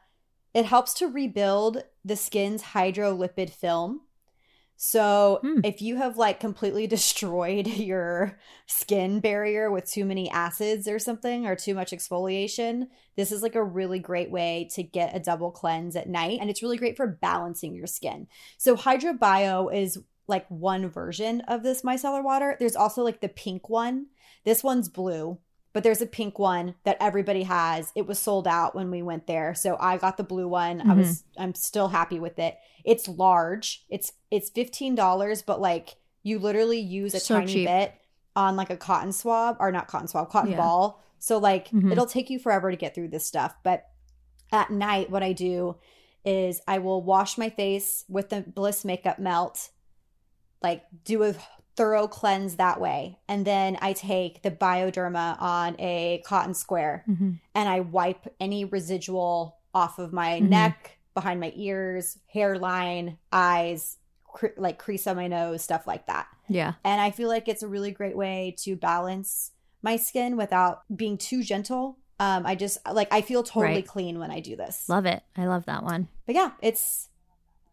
Speaker 3: it helps to rebuild the skin's hydrolipid film. So
Speaker 2: Hmm.
Speaker 3: if you have like completely destroyed your skin barrier with too many acids or something or too much exfoliation, this is like a really great way to get a double cleanse at night. And it's really great for balancing your skin. So Hydra Bio is like one version of this micellar water. There's also like the pink one. This one's blue but there's a pink one that everybody has. It was sold out when we went there. So I got the blue one. I was I'm still happy with it. It's large. It's it's $15, but like you literally use a
Speaker 2: So
Speaker 3: tiny
Speaker 2: cheap.
Speaker 3: bit on like a cotton swab or not cotton swab, cotton
Speaker 2: Yeah.
Speaker 3: ball. So like
Speaker 2: Mhm.
Speaker 3: it'll take you forever to get through this stuff, but at night what I do is I will wash my face with the Bliss makeup melt like do a thorough cleanse that way. And then I take the Bioderma on a cotton square
Speaker 2: Mhm.
Speaker 3: and I wipe any residual off of my
Speaker 2: Mhm.
Speaker 3: neck, behind my ears, hairline, eyes, cre- like crease on my nose, stuff like that.
Speaker 2: Yeah.
Speaker 3: And I feel like it's a really great way to balance my skin without being too gentle. Um, I just like I feel totally
Speaker 2: Right.
Speaker 3: clean when I do this.
Speaker 2: Love it. I love that one.
Speaker 3: But yeah, it's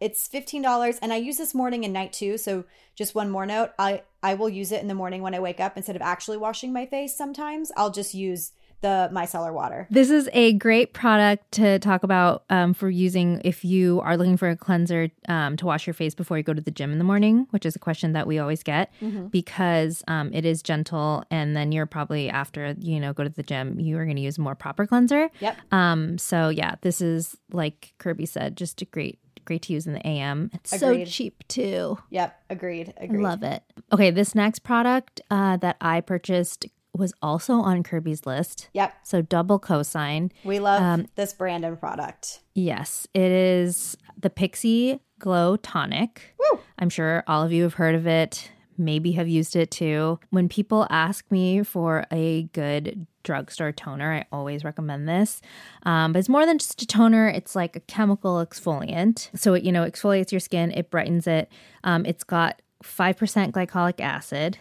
Speaker 3: it's fifteen dollars, and I use this morning and night too. So just one more note, I I will use it in the morning when I wake up instead of actually washing my face. Sometimes I'll just use the micellar water.
Speaker 2: This is a great product to talk about um, for using if you are looking for a cleanser um, to wash your face before you go to the gym in the morning, which is a question that we always get because um, it is gentle. And then you're probably after, you know, go to the gym, you are going to use more proper cleanser.
Speaker 3: Yep.
Speaker 2: Um, so yeah, this is like Kirby said, just a great, great to use in the AM. It's
Speaker 3: Agreed.
Speaker 2: so cheap too.
Speaker 3: Yep. Agreed. Agreed.
Speaker 2: love it. Okay, this next product uh, that I purchased was also on Kirby's list.
Speaker 3: Yep.
Speaker 2: So double cosign.
Speaker 3: We love
Speaker 2: Um,
Speaker 3: this brand and product.
Speaker 2: Yes, it is the Pixi Glow Tonic.
Speaker 3: Woo!
Speaker 2: I'm sure all of you have heard of it, maybe have used it too. When people ask me for a good drugstore toner, I always recommend this. Um, but it's more than just a toner, it's like a chemical exfoliant. So it, you know, exfoliates your skin, it brightens it. Um, it's got 5% glycolic acid,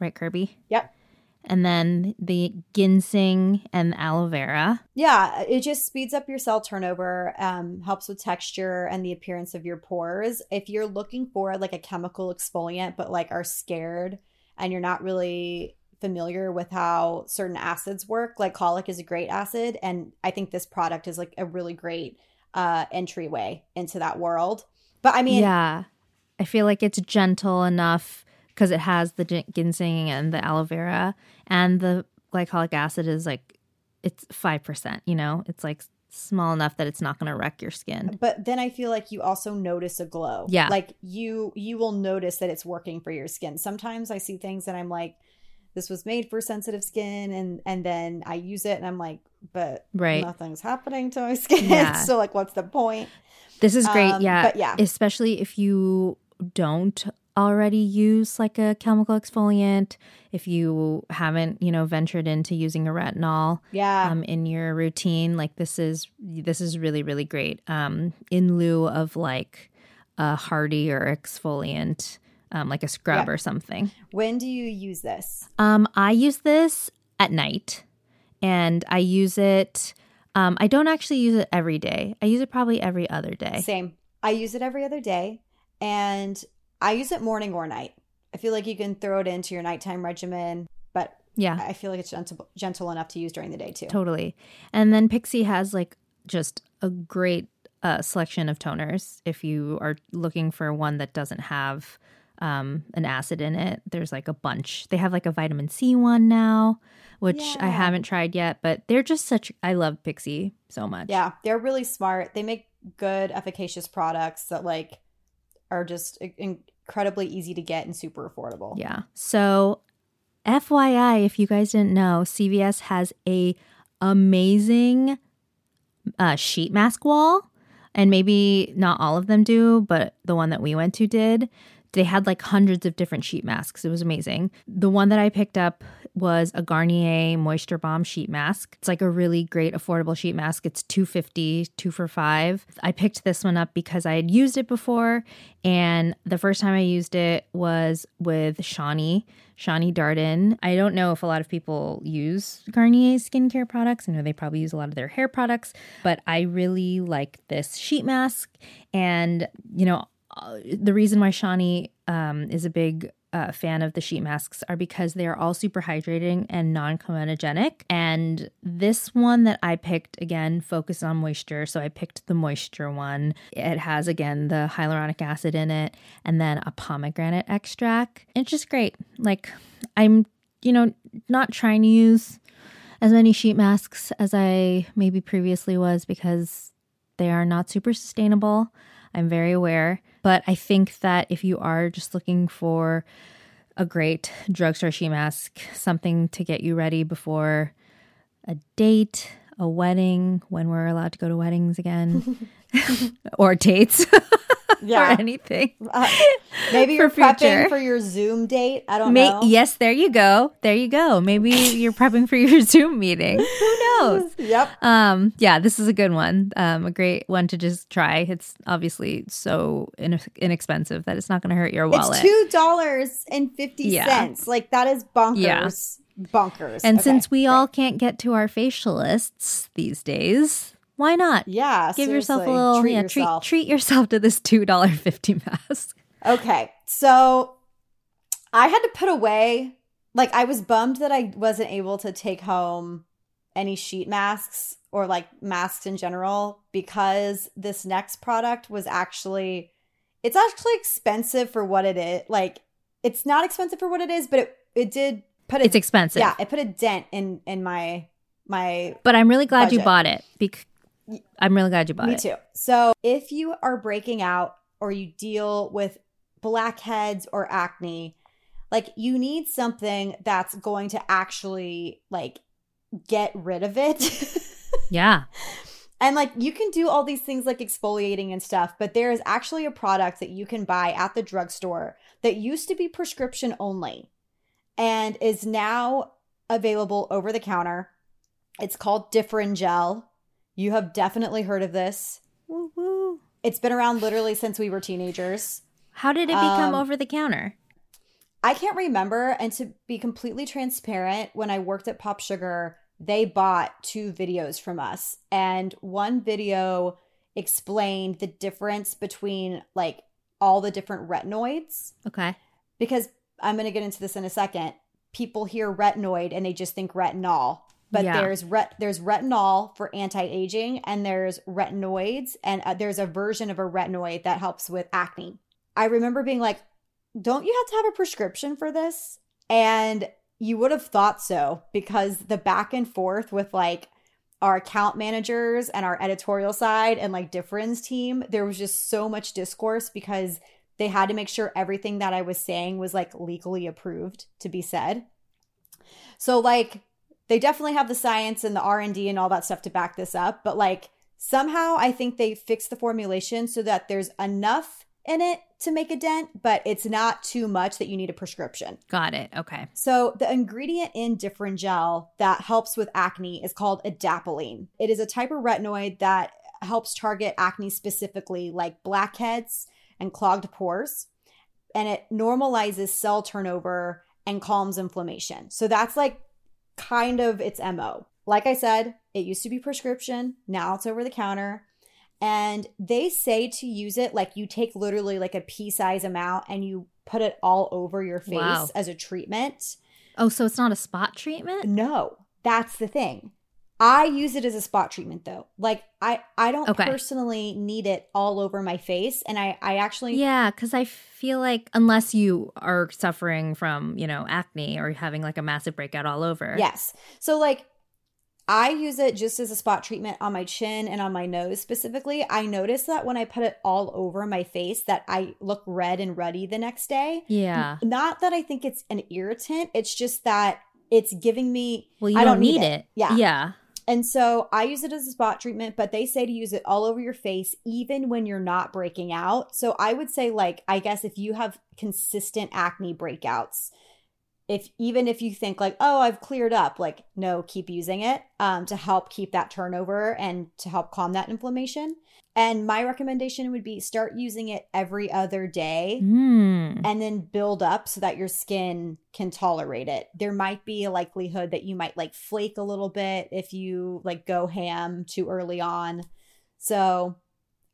Speaker 2: right, Kirby?
Speaker 3: Yep.
Speaker 2: And then the ginseng and aloe vera.
Speaker 3: Yeah, it just speeds up your cell turnover, um, helps with texture and the appearance of your pores. If you're looking for like a chemical exfoliant, but like are scared and you're not really familiar with how certain acids work, like glycolic is a great acid. And I think this product is like a really great uh, entryway into that world. But I mean,
Speaker 2: yeah, I feel like it's gentle enough because it has the ginseng and the aloe vera, and the glycolic acid is like it's five percent. You know, it's like small enough that it's not going to wreck your skin.
Speaker 3: But then I feel like you also notice a glow.
Speaker 2: Yeah,
Speaker 3: like you you will notice that it's working for your skin. Sometimes I see things and I'm like this was made for sensitive skin and and then I use it and I'm like, but
Speaker 2: right.
Speaker 3: nothing's happening to my skin.
Speaker 2: Yeah.
Speaker 3: so like what's the point?
Speaker 2: This is great.
Speaker 3: Um,
Speaker 2: yeah.
Speaker 3: but yeah.
Speaker 2: Especially if you don't already use like a chemical exfoliant, if you haven't, you know, ventured into using a retinol
Speaker 3: Yeah.
Speaker 2: um, in your routine, like this is this is really really great. Um, in lieu of like a hardy or exfoliant, um, like a scrub
Speaker 3: Yeah.
Speaker 2: or something.
Speaker 3: when do you use this?
Speaker 2: Um, I use this at night, and I use it. Um, I don't actually use it every day. I use it probably every other day.
Speaker 3: Same. I use it every other day and I use it morning or night. I feel like you can throw it into your nighttime regimen, but
Speaker 2: Yeah.
Speaker 3: I feel like it's gentle, gentle enough to use during the day too.
Speaker 2: Totally. And then Pixi has like just a great uh, selection of toners. If you are looking for one that doesn't have um, an acid in it, there's like a bunch. They have like a vitamin C one now, which I haven't tried yet, but they're just such. I love Pixi so much.
Speaker 3: Yeah, they're really smart. They make good, efficacious products that like are just incredibly easy to get and super affordable.
Speaker 2: Yeah. So, FYI, if you guys didn't know, CVS has a amazing uh, sheet mask wall, and maybe not all of them do, but the one that we went to did. They had like hundreds of different sheet masks. It was amazing. The one that I picked up was a Garnier Moisture Bomb sheet mask. It's like a really great affordable sheet mask. It's 250, 2 for 5. I picked this one up because I had used it before and the first time I used it was with Shawnee, Shawnee Darden. I don't know if a lot of people use Garnier skincare products. I know they probably use a lot of their hair products, but I really like this sheet mask and, you know, the reason why Shawnee um, is a big uh, fan of the sheet masks are because they are all super hydrating and non-comedogenic. And this one that I picked again focused on moisture, so I picked the moisture one. It has again the hyaluronic acid in it, and then a pomegranate extract. It's just great. Like I'm, you know, not trying to use as many sheet masks as I maybe previously was because they are not super sustainable. I'm very aware. But I think that if you are just looking for a great drugstore sheet mask, something to get you ready before a date, a wedding, when we're allowed to go to weddings again, or dates,
Speaker 3: Yeah.
Speaker 2: or anything.
Speaker 3: Uh, maybe
Speaker 2: For
Speaker 3: you're prepping
Speaker 2: future.
Speaker 3: for your Zoom date. I don't
Speaker 2: May-
Speaker 3: know.
Speaker 2: yes, there you go. There you go. Maybe you're prepping for your Zoom meeting. Who knows?
Speaker 3: Yep.
Speaker 2: Um, yeah, this is a good one. Um, a great one to just try. It's obviously so in- inexpensive that it's not going to hurt your wallet.
Speaker 3: It's two dollars and fifty
Speaker 2: Yeah.
Speaker 3: Like that is bonkers.
Speaker 2: Yeah.
Speaker 3: Bonkers.
Speaker 2: and
Speaker 3: Okay,
Speaker 2: since we all can't get to our facialists these days, why not?
Speaker 3: yeah,
Speaker 2: Give yourself a little
Speaker 3: treat
Speaker 2: yeah,
Speaker 3: yourself.
Speaker 2: treat treat yourself to this two dollar fifty mask.
Speaker 3: Okay, so I had to put away. Like I was bummed that I wasn't able to take home any sheet masks or like masks in general because this next product was actually it's actually expensive for what it is. Like it's not expensive for what it is, but it it did put a
Speaker 2: It's expensive.
Speaker 3: yeah, it put a dent in in my my
Speaker 2: But I'm really glad you bought it. Bec- I'm really glad you bought
Speaker 3: Me
Speaker 2: it.
Speaker 3: Me too. So if you are breaking out or you deal with blackheads or acne, like you need something that's going to actually like get rid of it.
Speaker 2: Yeah.
Speaker 3: and like you can do all these things like exfoliating and stuff, but there is actually a product that you can buy at the drugstore that used to be prescription only and is now available over the counter. It's called Differin Gel. You have definitely heard of this.
Speaker 2: Woo woo.
Speaker 3: It's been around literally since we were teenagers.
Speaker 2: How did it become
Speaker 3: Um,
Speaker 2: over the counter?
Speaker 3: I can't remember. And to be completely transparent, when I worked at Pop Sugar, they bought two videos from us. And one video explained the difference between like all the different retinoids
Speaker 2: Okay.
Speaker 3: because I'm going to get into this in a second. People hear retinoid and they just think retinol. But
Speaker 2: Yeah.
Speaker 3: there's ret- there's retinol for anti-aging and there's retinoids and uh, there's a version of a retinoid that helps with acne. I remember being like, "Don't you have to have a prescription for this?" And you would have thought so because the back and forth with like our account managers and our editorial side and like Differin's team, there was just so much discourse because they had to make sure everything that I was saying was like legally approved to be said. So like they definitely have the science and the R&D and all that stuff to back this up, but like somehow I think they fixed the formulation so that there's enough in it to make a dent, but it's not too much that you need a prescription.
Speaker 2: Got it. Okay.
Speaker 3: So, the ingredient in Differin Gel that helps with acne is called adapalene. It is a type of retinoid that helps target acne specifically, like blackheads and clogged pores, and it normalizes cell turnover and calms inflammation. So, that's like kind of its MO. Like I said, it used to be prescription, now it's over the counter. And they say to use it like you take literally like a pea size amount and you put it all over your face
Speaker 2: Wow.
Speaker 3: as a treatment.
Speaker 2: Oh, so it's not a spot treatment?
Speaker 3: No, that's the thing. I use it as a spot treatment though. Like I I don't
Speaker 2: Okay.
Speaker 3: personally need it all over my face and I I actually
Speaker 2: Yeah, because I feel like unless you are suffering from, you know, acne or having like a massive breakout all over.
Speaker 3: Yes. So like I use it just as a spot treatment on my chin and on my nose specifically. I notice that when I put it all over my face that I look red and ruddy the next day.
Speaker 2: Yeah.
Speaker 3: Not that I think it's an irritant, it's just that it's giving me
Speaker 2: Well, you
Speaker 3: I
Speaker 2: don't,
Speaker 3: don't
Speaker 2: need
Speaker 3: need
Speaker 2: it.
Speaker 3: it. Yeah.
Speaker 2: Yeah.
Speaker 3: And so I use it as a spot treatment, but they say to use it all over your face, even when you're not breaking out. So I would say, like, I guess if you have consistent acne breakouts, if even if you think like, oh, I've cleared up, like, no, keep using it um, to help keep that turnover and to help calm that inflammation. And my recommendation would be start using it every other day
Speaker 2: Hmm.
Speaker 3: and then build up so that your skin can tolerate it. There might be a likelihood that you might like flake a little bit if you like go ham too early on. So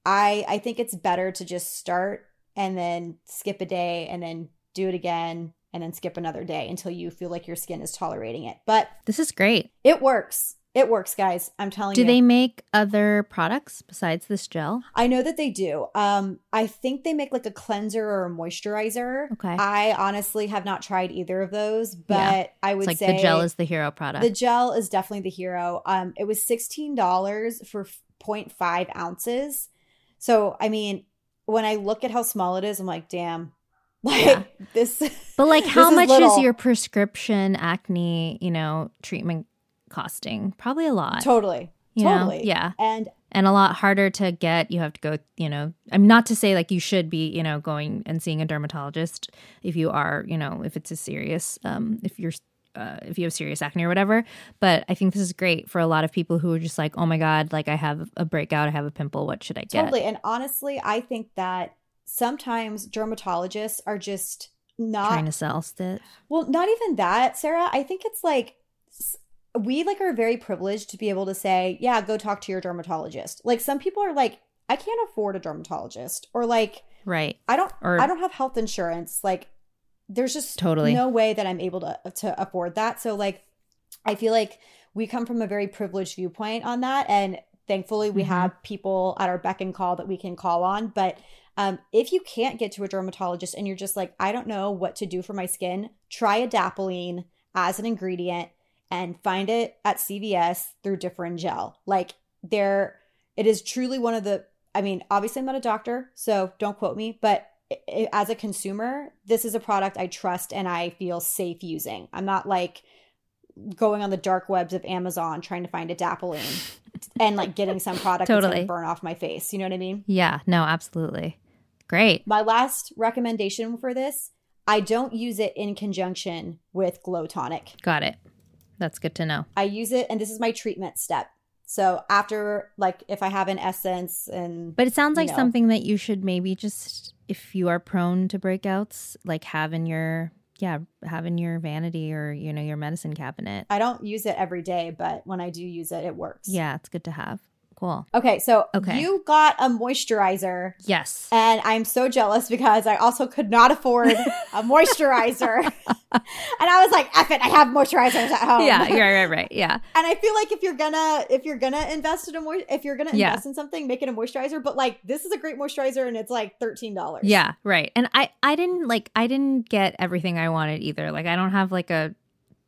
Speaker 3: I I think it's better to just start and then skip a day and then do it again and then skip another day until you feel like your skin is tolerating it. But
Speaker 2: This is great.
Speaker 3: it works. It works, guys. I'm telling
Speaker 2: Do
Speaker 3: you.
Speaker 2: they make other products besides this gel?
Speaker 3: I know that they do. Um, I think they make like a cleanser or a moisturizer.
Speaker 2: Okay.
Speaker 3: I honestly have not tried either of those, but
Speaker 2: Yeah.
Speaker 3: I would
Speaker 2: It's like
Speaker 3: say
Speaker 2: the gel is the hero product.
Speaker 3: the gel is definitely the hero. Um, it was sixteen dollars for 0.5 ounces. So I mean, when I look at how small it is, I'm like, damn, like
Speaker 2: Yeah.
Speaker 3: this.
Speaker 2: but like how
Speaker 3: is
Speaker 2: much
Speaker 3: little.
Speaker 2: is your prescription acne, you know, treatment costing? Probably a lot.
Speaker 3: totally,
Speaker 2: you know?
Speaker 3: totally,
Speaker 2: Yeah.
Speaker 3: And
Speaker 2: and a lot harder to get. You have to go, you know, I'm not to say like you should be, you know, going and seeing a dermatologist if you are, you know, if it's a serious, um, if you're, uh, if you have serious acne or whatever. But I think this is great for a lot of people who are just like, oh my God, like I have a breakout, I have a pimple, what should I get?
Speaker 3: Totally. And honestly, I think that sometimes dermatologists are just not
Speaker 2: Trying to sell stuff.
Speaker 3: well, not even that, Sarah. I think it's like we like are very privileged to be able to say, yeah, go talk to your dermatologist. Like some people are like, I can't afford a dermatologist or like
Speaker 2: Right.
Speaker 3: I don't
Speaker 2: Or-
Speaker 3: I don't have health insurance. Like there's just
Speaker 2: Totally.
Speaker 3: no way that I'm able to to afford that. So like I feel like we come from a very privileged viewpoint on that and thankfully we
Speaker 2: Mhm.
Speaker 3: have people at our beck and call that we can call on, but um, if you can't get to a dermatologist and you're just like, I don't know what to do for my skin, try adapalene as an ingredient and find it at CVS through Differin Gel. Like there, it is truly one of the. I mean, obviously I'm not a doctor, so don't quote me, but as a consumer, this is a product I trust and I feel safe using. I'm not like going on the dark webs of Amazon trying to find adapalene and like getting some product
Speaker 2: Totally.
Speaker 3: burn off my face. You know what I mean?
Speaker 2: Yeah. No, absolutely. Great.
Speaker 3: My last recommendation for this, I don't use it in conjunction with Glow Tonic.
Speaker 2: Got it. That's good to know.
Speaker 3: I use it and this is my treatment step. So after like if I have an essence and
Speaker 2: But it sounds like
Speaker 3: No.
Speaker 2: something that you should maybe just, if you are prone to breakouts, like have in your, yeah, have in your vanity or, you know, your medicine cabinet.
Speaker 3: I don't use it every day, but when I do use it, it works.
Speaker 2: Yeah, it's good to have. Cool.
Speaker 3: Okay, so
Speaker 2: Okay.
Speaker 3: you got a moisturizer.
Speaker 2: Yes.
Speaker 3: And I'm so jealous because I also could not afford a moisturizer. and I was like, F it, I have moisturizers at home.
Speaker 2: Yeah, right, right, right. Yeah.
Speaker 3: And I feel like if you're gonna if you're gonna invest in a moist if you're gonna
Speaker 2: Yeah.
Speaker 3: invest in something, make it a moisturizer. But like this is a great moisturizer and it's like thirteen dollars.
Speaker 2: Yeah, right. And I I didn't like I didn't get everything I wanted either. Like I don't have like a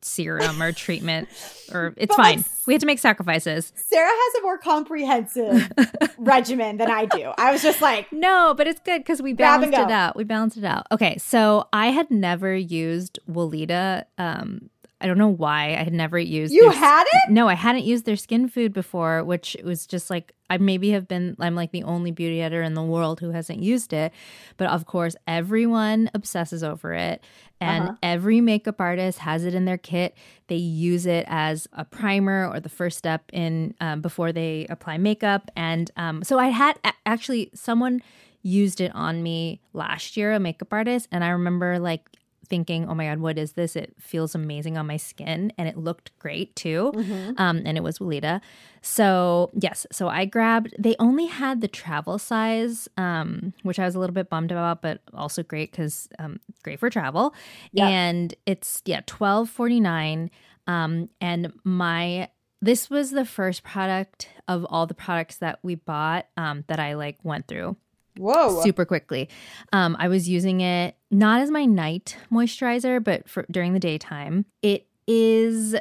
Speaker 2: serum or treatment or it's
Speaker 3: But, like,
Speaker 2: fine. We had to make sacrifices.
Speaker 3: Sarah has a more comprehensive regimen than I do. I was just like,
Speaker 2: No, but it's good because we balanced it out. We balanced it out. Okay, so I had never used Weleda. Um, I don't know why I had never used.
Speaker 3: you
Speaker 2: their-
Speaker 3: had it?
Speaker 2: No, I hadn't used their skin food before, which was just like I maybe have been. I'm like the only beauty editor in the world who hasn't used it, but of course everyone obsesses over it, and
Speaker 3: Uh-huh.
Speaker 2: every makeup artist has it in their kit. They use it as a primer or the first step in um, before they apply makeup, and um, so I had actually someone used it on me last year, a makeup artist, and I remember like thinking, "Oh my god, what is this? It feels amazing on my skin, and it looked great too." Um, and it was Weleda. So yes, so I grabbed. They only had the travel size, um, which I was a little bit bummed about, but also great because um, great for travel.
Speaker 3: Yeah.
Speaker 2: And it's yeah twelve forty nine. Um, and my this was the first product of all the products that we bought um, that I like went through
Speaker 3: Whoa.
Speaker 2: super quickly. Um, I was using it not as my night moisturizer, but for during the daytime. It is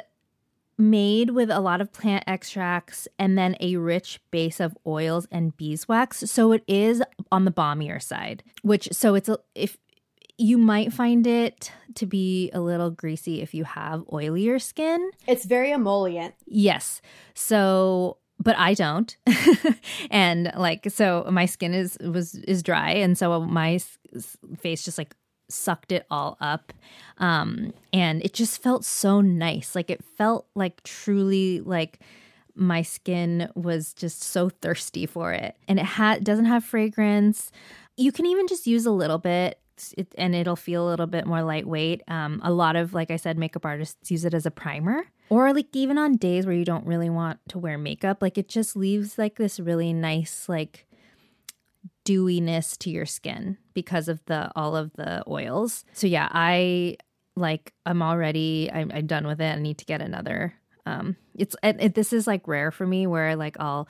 Speaker 2: made with a lot of plant extracts and then a rich base of oils and beeswax. So it is on the balmier side, which so it's a, if you might find it to be a little greasy if you have oilier skin.
Speaker 3: It's very emollient.
Speaker 2: Yes. So, but I don't. and like so my skin is was is dry and so my face just like sucked it all up. Um and it just felt so nice. Like it felt like truly like my skin was just so thirsty for it. And it ha- doesn't have fragrance. You can even just use a little bit it, and it'll feel a little bit more lightweight. Um, a lot of, like I said, makeup artists use it as a primer, or like even on days where you don't really want to wear makeup, like it just leaves like this really nice, like dewiness to your skin because of the all of the oils. So yeah, I like I'm already I'm, I'm done with it. I need to get another. Um, it's and it, this is like rare for me where like I'll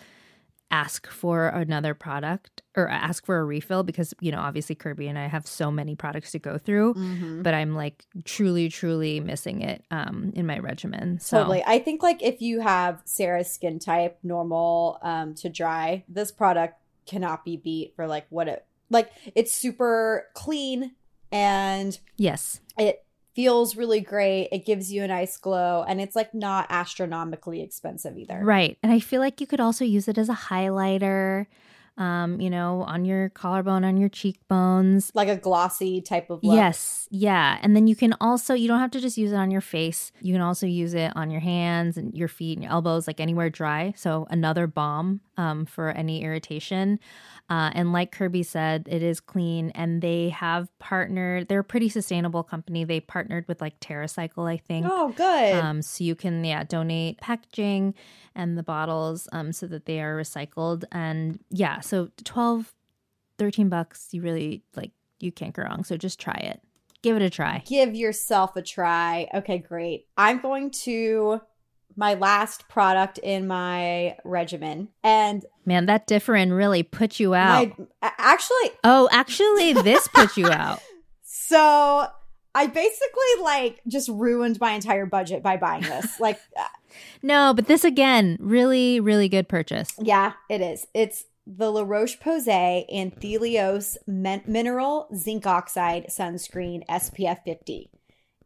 Speaker 2: ask for another product or ask for a refill because you know obviously Kirby and I have so many products to go through
Speaker 3: Mm-hmm.
Speaker 2: but I'm like truly truly missing it um in my regimen so
Speaker 3: Totally. I think like if you have Sarah's skin type, normal um to dry, this product cannot be beat for like what it like it's super clean and
Speaker 2: yes
Speaker 3: it feels really great. It gives you a nice glow and it's like not astronomically expensive either.
Speaker 2: right and I feel like you could also use it as a highlighter um you know on your collarbone on your cheekbones
Speaker 3: Like a glossy type of look.
Speaker 2: Yes, yeah. And then you can also you don't have to just use it on your face. You can also use it on your hands and your feet and your elbows, like anywhere dry. So another balm um, for any irritation. Uh, and like Kirby said, it is clean, and they have partnered. They're a pretty sustainable company. They partnered with like TerraCycle, I think.
Speaker 3: Oh, good.
Speaker 2: Um, so you can yeah donate packaging and the bottles um, so that they are recycled. And yeah, so 12, 13 bucks. You really like you can't go wrong. So just try it. Give it a try.
Speaker 3: Give yourself a try. Okay, great. I'm going to my last product in my regimen and
Speaker 2: Man, that Differin really put you out.
Speaker 3: my actually
Speaker 2: oh, actually, this put you out.
Speaker 3: so I basically like just ruined my entire budget by buying this. like uh,
Speaker 2: No, but this again, really, really good purchase.
Speaker 3: yeah, it is. It's the La Roche Posay Anthelios Min- Mineral Zinc Oxide Sunscreen SPF 50.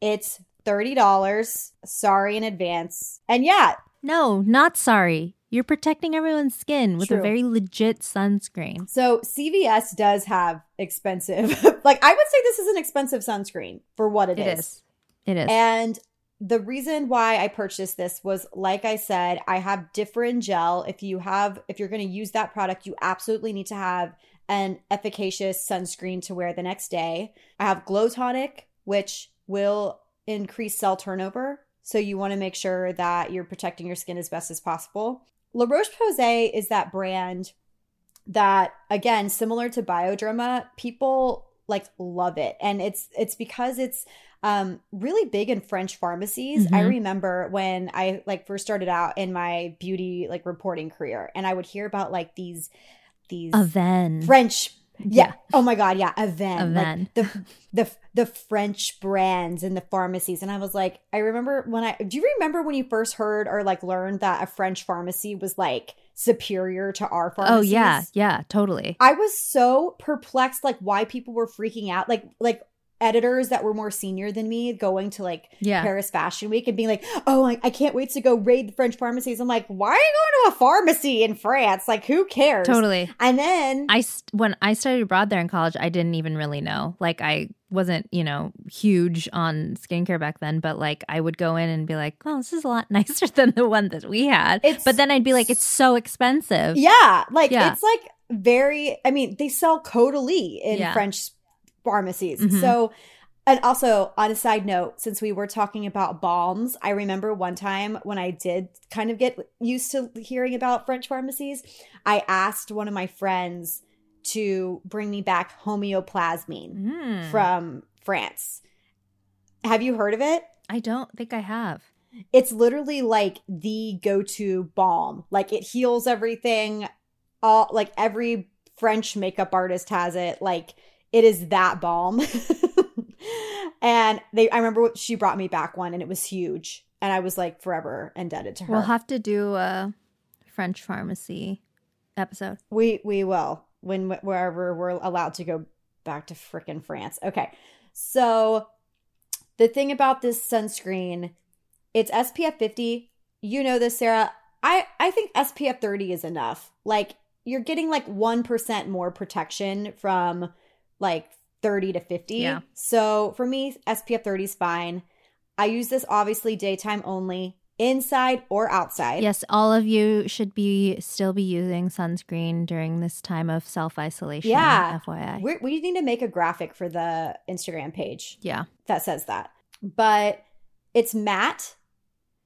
Speaker 3: It's $30. Sorry in advance. And yeah,
Speaker 2: No, not sorry. You're protecting everyone's skin with
Speaker 3: True.
Speaker 2: a very legit sunscreen.
Speaker 3: So CVS does have expensive. like I would say this is an expensive sunscreen for what
Speaker 2: It
Speaker 3: is.
Speaker 2: is. It is.
Speaker 3: And the reason why I purchased this was like I said, I have Differin gel. If you have if you're going to use that product, you absolutely need to have an efficacious sunscreen to wear the next day. I have Glow Tonic, which will increase cell turnover. So you want to make sure that you're protecting your skin as best as possible. La Roche Posay is that brand that, again, similar to Bioderma, people like love it. And it's it's because it's um really big in French pharmacies. I
Speaker 2: Mhm.
Speaker 3: remember when I like first started out in my beauty like reporting career and I would hear about like these these
Speaker 2: Avène.
Speaker 3: French yeah. Oh my god, yeah, Avène. Like, the the the French brands and the pharmacies and I was like I remember when I do you remember when you first heard or like learned that a French pharmacy was like superior to our pharmacies?
Speaker 2: Oh yeah, yeah, totally.
Speaker 3: I was so perplexed like why people were freaking out like like editors that were more senior than me going to like
Speaker 2: Yeah.
Speaker 3: Paris Fashion Week and being like, "Oh, I, I can't wait to go raid the French pharmacies." I'm like, "Why are you going to a pharmacy in France? Like, who cares?"
Speaker 2: Totally.
Speaker 3: And then
Speaker 2: I when I studied abroad there in college, I didn't even really know. Like I wasn't, you know, huge on skincare back then, but like I would go in and be like, "Oh, this is a lot nicer than the one that we had."
Speaker 3: It's-
Speaker 2: but then I'd be like, "It's so expensive."
Speaker 3: Yeah, like
Speaker 2: Yeah.
Speaker 3: it's like very. I mean, they sell Caudalie in
Speaker 2: Yeah.
Speaker 3: French pharmacies.
Speaker 2: Mhm.
Speaker 3: So, and also on a side note, since we were talking about balms, I remember one time when I did kind of get used to hearing about French pharmacies, I asked one of my friends to bring me back homeoplasmine
Speaker 2: Mm.
Speaker 3: from France. Have you heard of it?
Speaker 2: I don't think I have.
Speaker 3: it's literally like the go-to balm like it heals everything all like every french makeup artist has it like it is that balm and they i remember what- she brought me back one and it was huge. And i was like forever indebted to her.
Speaker 2: We'll have to do a French pharmacy episode.
Speaker 3: we we will when wherever we're allowed to go back to frickin' france. Okay. So the thing about this sunscreen it's spf 50 you know this sarah. I i think spf 30 is enough. Like you're getting like 1% more protection from like 30 to 50
Speaker 2: Yeah.
Speaker 3: so for me spf 30 is fine i use this obviously daytime only inside or outside
Speaker 2: Yes, all of you should be still be using sunscreen during this time of self isolation.
Speaker 3: Yeah.
Speaker 2: FYI.
Speaker 3: we we need to make a graphic for the instagram page
Speaker 2: yeah.
Speaker 3: that says that. But it's matte.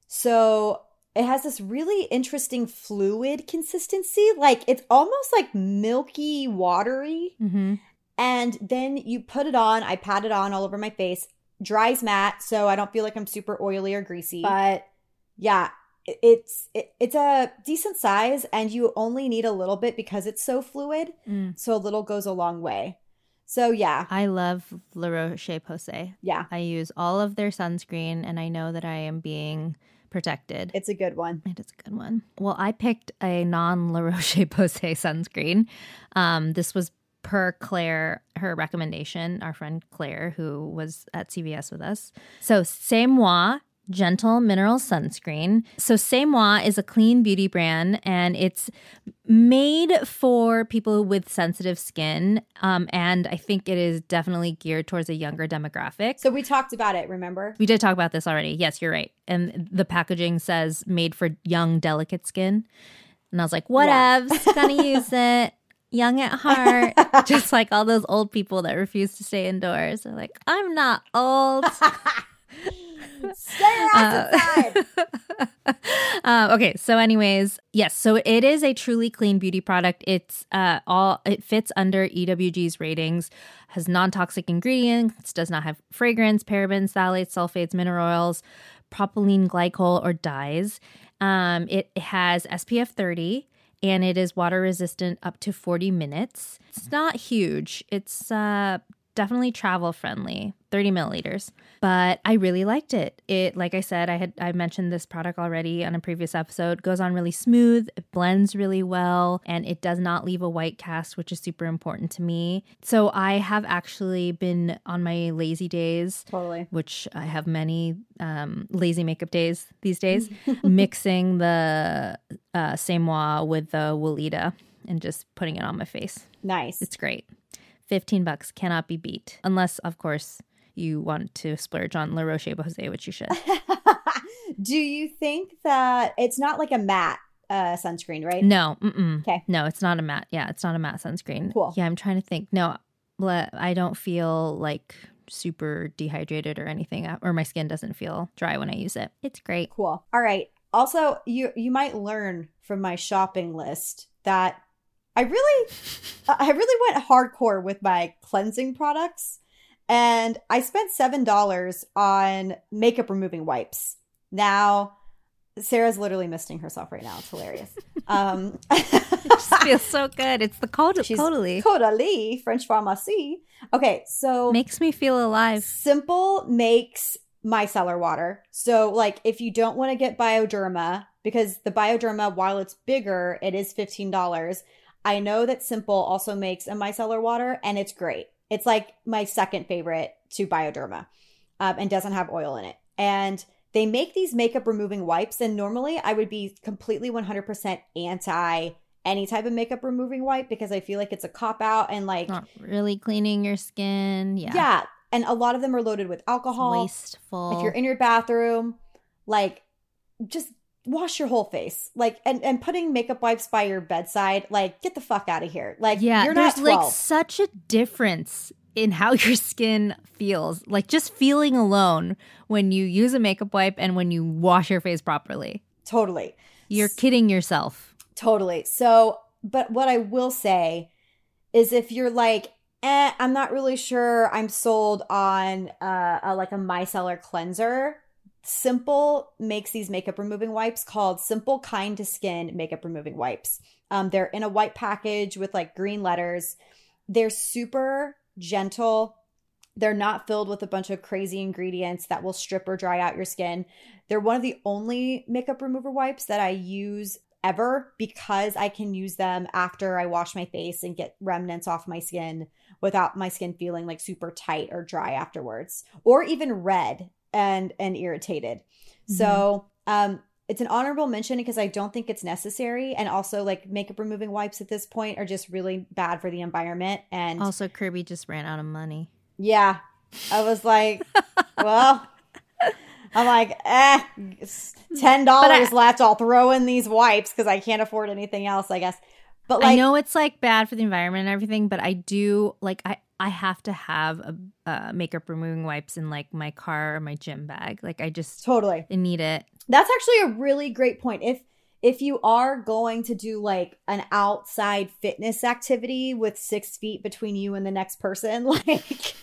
Speaker 3: So it has this really interesting fluid consistency. Like it's almost like milky, watery.
Speaker 2: Mm-hmm.
Speaker 3: And then you put it on. I pat it on all over my face. Dries matte, so I don't feel like I'm super oily or greasy. But yeah, it's it, it's a decent size, and you only need a little bit because it's so fluid.
Speaker 2: Mm.
Speaker 3: So a little goes a long way. So yeah,
Speaker 2: I love La Roche Posay.
Speaker 3: yeah,
Speaker 2: I use all of their sunscreen and I know that I am being protected.
Speaker 3: it's a good one.
Speaker 2: It is a good one. Well, I picked a non La Roche Posay sunscreen. Um, this was per Claire, her recommendation, our friend Claire, who was at CVS with us. So, C'est Moi Gentle Mineral Sunscreen. So, C'est Moi is a clean beauty brand and it's made for people with sensitive skin. Um, and I think it is definitely geared towards a younger demographic.
Speaker 3: So we talked about it, remember?
Speaker 2: We did talk about this already. Yes, you're right. And the packaging says made for young, delicate skin. And I was like,
Speaker 3: Yeah.
Speaker 2: whatevs, gonna use it. Young at heart. Just like all those old people that refuse to stay indoors. They're like, I'm not old.
Speaker 3: Stay your ass
Speaker 2: uh, okay, so anyways, yes, so it is a truly clean beauty product. It's uh all it fits under EWG's ratings, has non-toxic ingredients, does not have fragrance, parabens, phthalates, sulfates, mineral oils, propylene glycol or dyes. Um, it has SPF 30 and it is water resistant up to 40 minutes. It's not huge. It's uh definitely travel friendly 30 milliliters but i really liked it it like i said i had i mentioned this product already on a previous episode goes on really smooth it blends really well and it does not leave a white cast which is super important to me so i have actually been on my lazy days
Speaker 3: Totally.
Speaker 2: which I have many um, lazy makeup days these days, mixing the uh, C'est with the Weleda and just putting it on my face.
Speaker 3: Nice.
Speaker 2: It's great. 15 bucks cannot be beat. Unless, of course, you want to splurge on La Roche Posay, which you should.
Speaker 3: Do you think that it's not like a matte uh, sunscreen, right?
Speaker 2: No, mm-mm.
Speaker 3: Okay.
Speaker 2: No, it's not a matte. Yeah, it's not a matte sunscreen.
Speaker 3: Cool.
Speaker 2: Yeah, I'm trying to think. No, I don't feel like super dehydrated or anything, uh, or my skin doesn't feel dry when I use it. It's great.
Speaker 3: Cool. All right. Also, you you might learn from my shopping list that I really I really went hardcore with my cleansing products and I spent $7 on makeup removing wipes. Now, Sarah's literally misting herself right now. It's hilarious. Um,
Speaker 2: it just feels so good. It's the Caudalie.
Speaker 3: She's Caudalie, French pharmacie. Okay, so
Speaker 2: makes me feel alive.
Speaker 3: Simple makes micellar water. So, like, if you don't want to get Bioderma, because the Bioderma, while it's bigger, it is $15. I know that Simple also makes a micellar water and it's great. It's like my second favorite to Bioderma um, and doesn't have oil in it. And they make these makeup removing wipes. And normally I would be completely 100% anti any type of makeup removing wipe because I feel like it's a cop out and like
Speaker 2: not really cleaning your skin. Yeah.
Speaker 3: Yeah. And a lot of them are loaded with alcohol.
Speaker 2: Wasteful.
Speaker 3: If you're in your bathroom, like just wash your whole face. Like and, and putting makeup wipes by your bedside, like get the fuck out of here. Like
Speaker 2: yeah,
Speaker 3: you're
Speaker 2: there's
Speaker 3: not 12.
Speaker 2: like such a difference in how your skin feels. Like just feeling alone when you use a makeup wipe and when you wash your face properly.
Speaker 3: Totally.
Speaker 2: You're kidding yourself.
Speaker 3: Totally. So, but what I will say is if you're like, eh, I'm not really sure I'm sold on uh, a, like a micellar cleanser, Simple makes these makeup removing wipes called Simple Kind to Skin makeup removing wipes. Um, they're in a white package with like green letters. They're super gentle. They're not filled with a bunch of crazy ingredients that will strip or dry out your skin. They're one of the only makeup remover wipes that I use ever because I can use them after I wash my face and get remnants off my skin without my skin feeling like super tight or dry afterwards or even red and and irritated. Mm-hmm. So, um it's an honorable mention because I don't think it's necessary. And also, like makeup removing wipes at this point are just really bad for the environment. And
Speaker 2: also, Kirby just ran out of money.
Speaker 3: Yeah. I was like, well, I'm like, eh, ten dollars left. I'll throw in these wipes because I can't afford anything else, I guess.
Speaker 2: But like, I know it's like bad for the environment and everything, but I do like I I have to have a uh, makeup removing wipes in like my car or my gym bag. Like I just
Speaker 3: totally
Speaker 2: I need it.
Speaker 3: That's actually a really great point. If if you are going to do like an outside fitness activity with six feet between you and the next person, like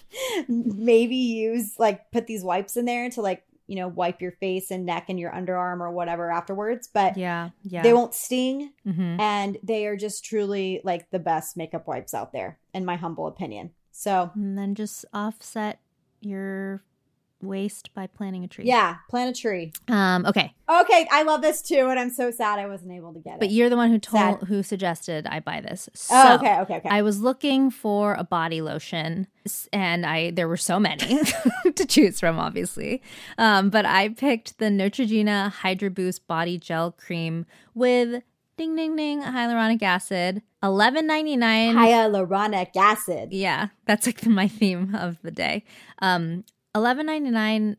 Speaker 3: maybe use like put these wipes in there to like you know, wipe your face and neck and your underarm or whatever afterwards. But
Speaker 2: yeah, yeah,
Speaker 3: they won't sting, mm-hmm. and they are just truly like the best makeup wipes out there, in my humble opinion. So,
Speaker 2: and then just offset your waste by planting a tree.
Speaker 3: Yeah, plant a tree.
Speaker 2: Um, okay.
Speaker 3: Okay, I love this too, and I'm so sad I wasn't able to get it.
Speaker 2: But you're the one who told sad. who suggested I buy this.
Speaker 3: Oh, so oh, okay, okay, okay.
Speaker 2: I was looking for a body lotion, and I there were so many to choose from, obviously. Um, but I picked the Neutrogena Hydro Boost Body Gel Cream with ding ding ding hyaluronic acid 11.99
Speaker 3: hyaluronic acid
Speaker 2: yeah that's like my theme of the day um 11.99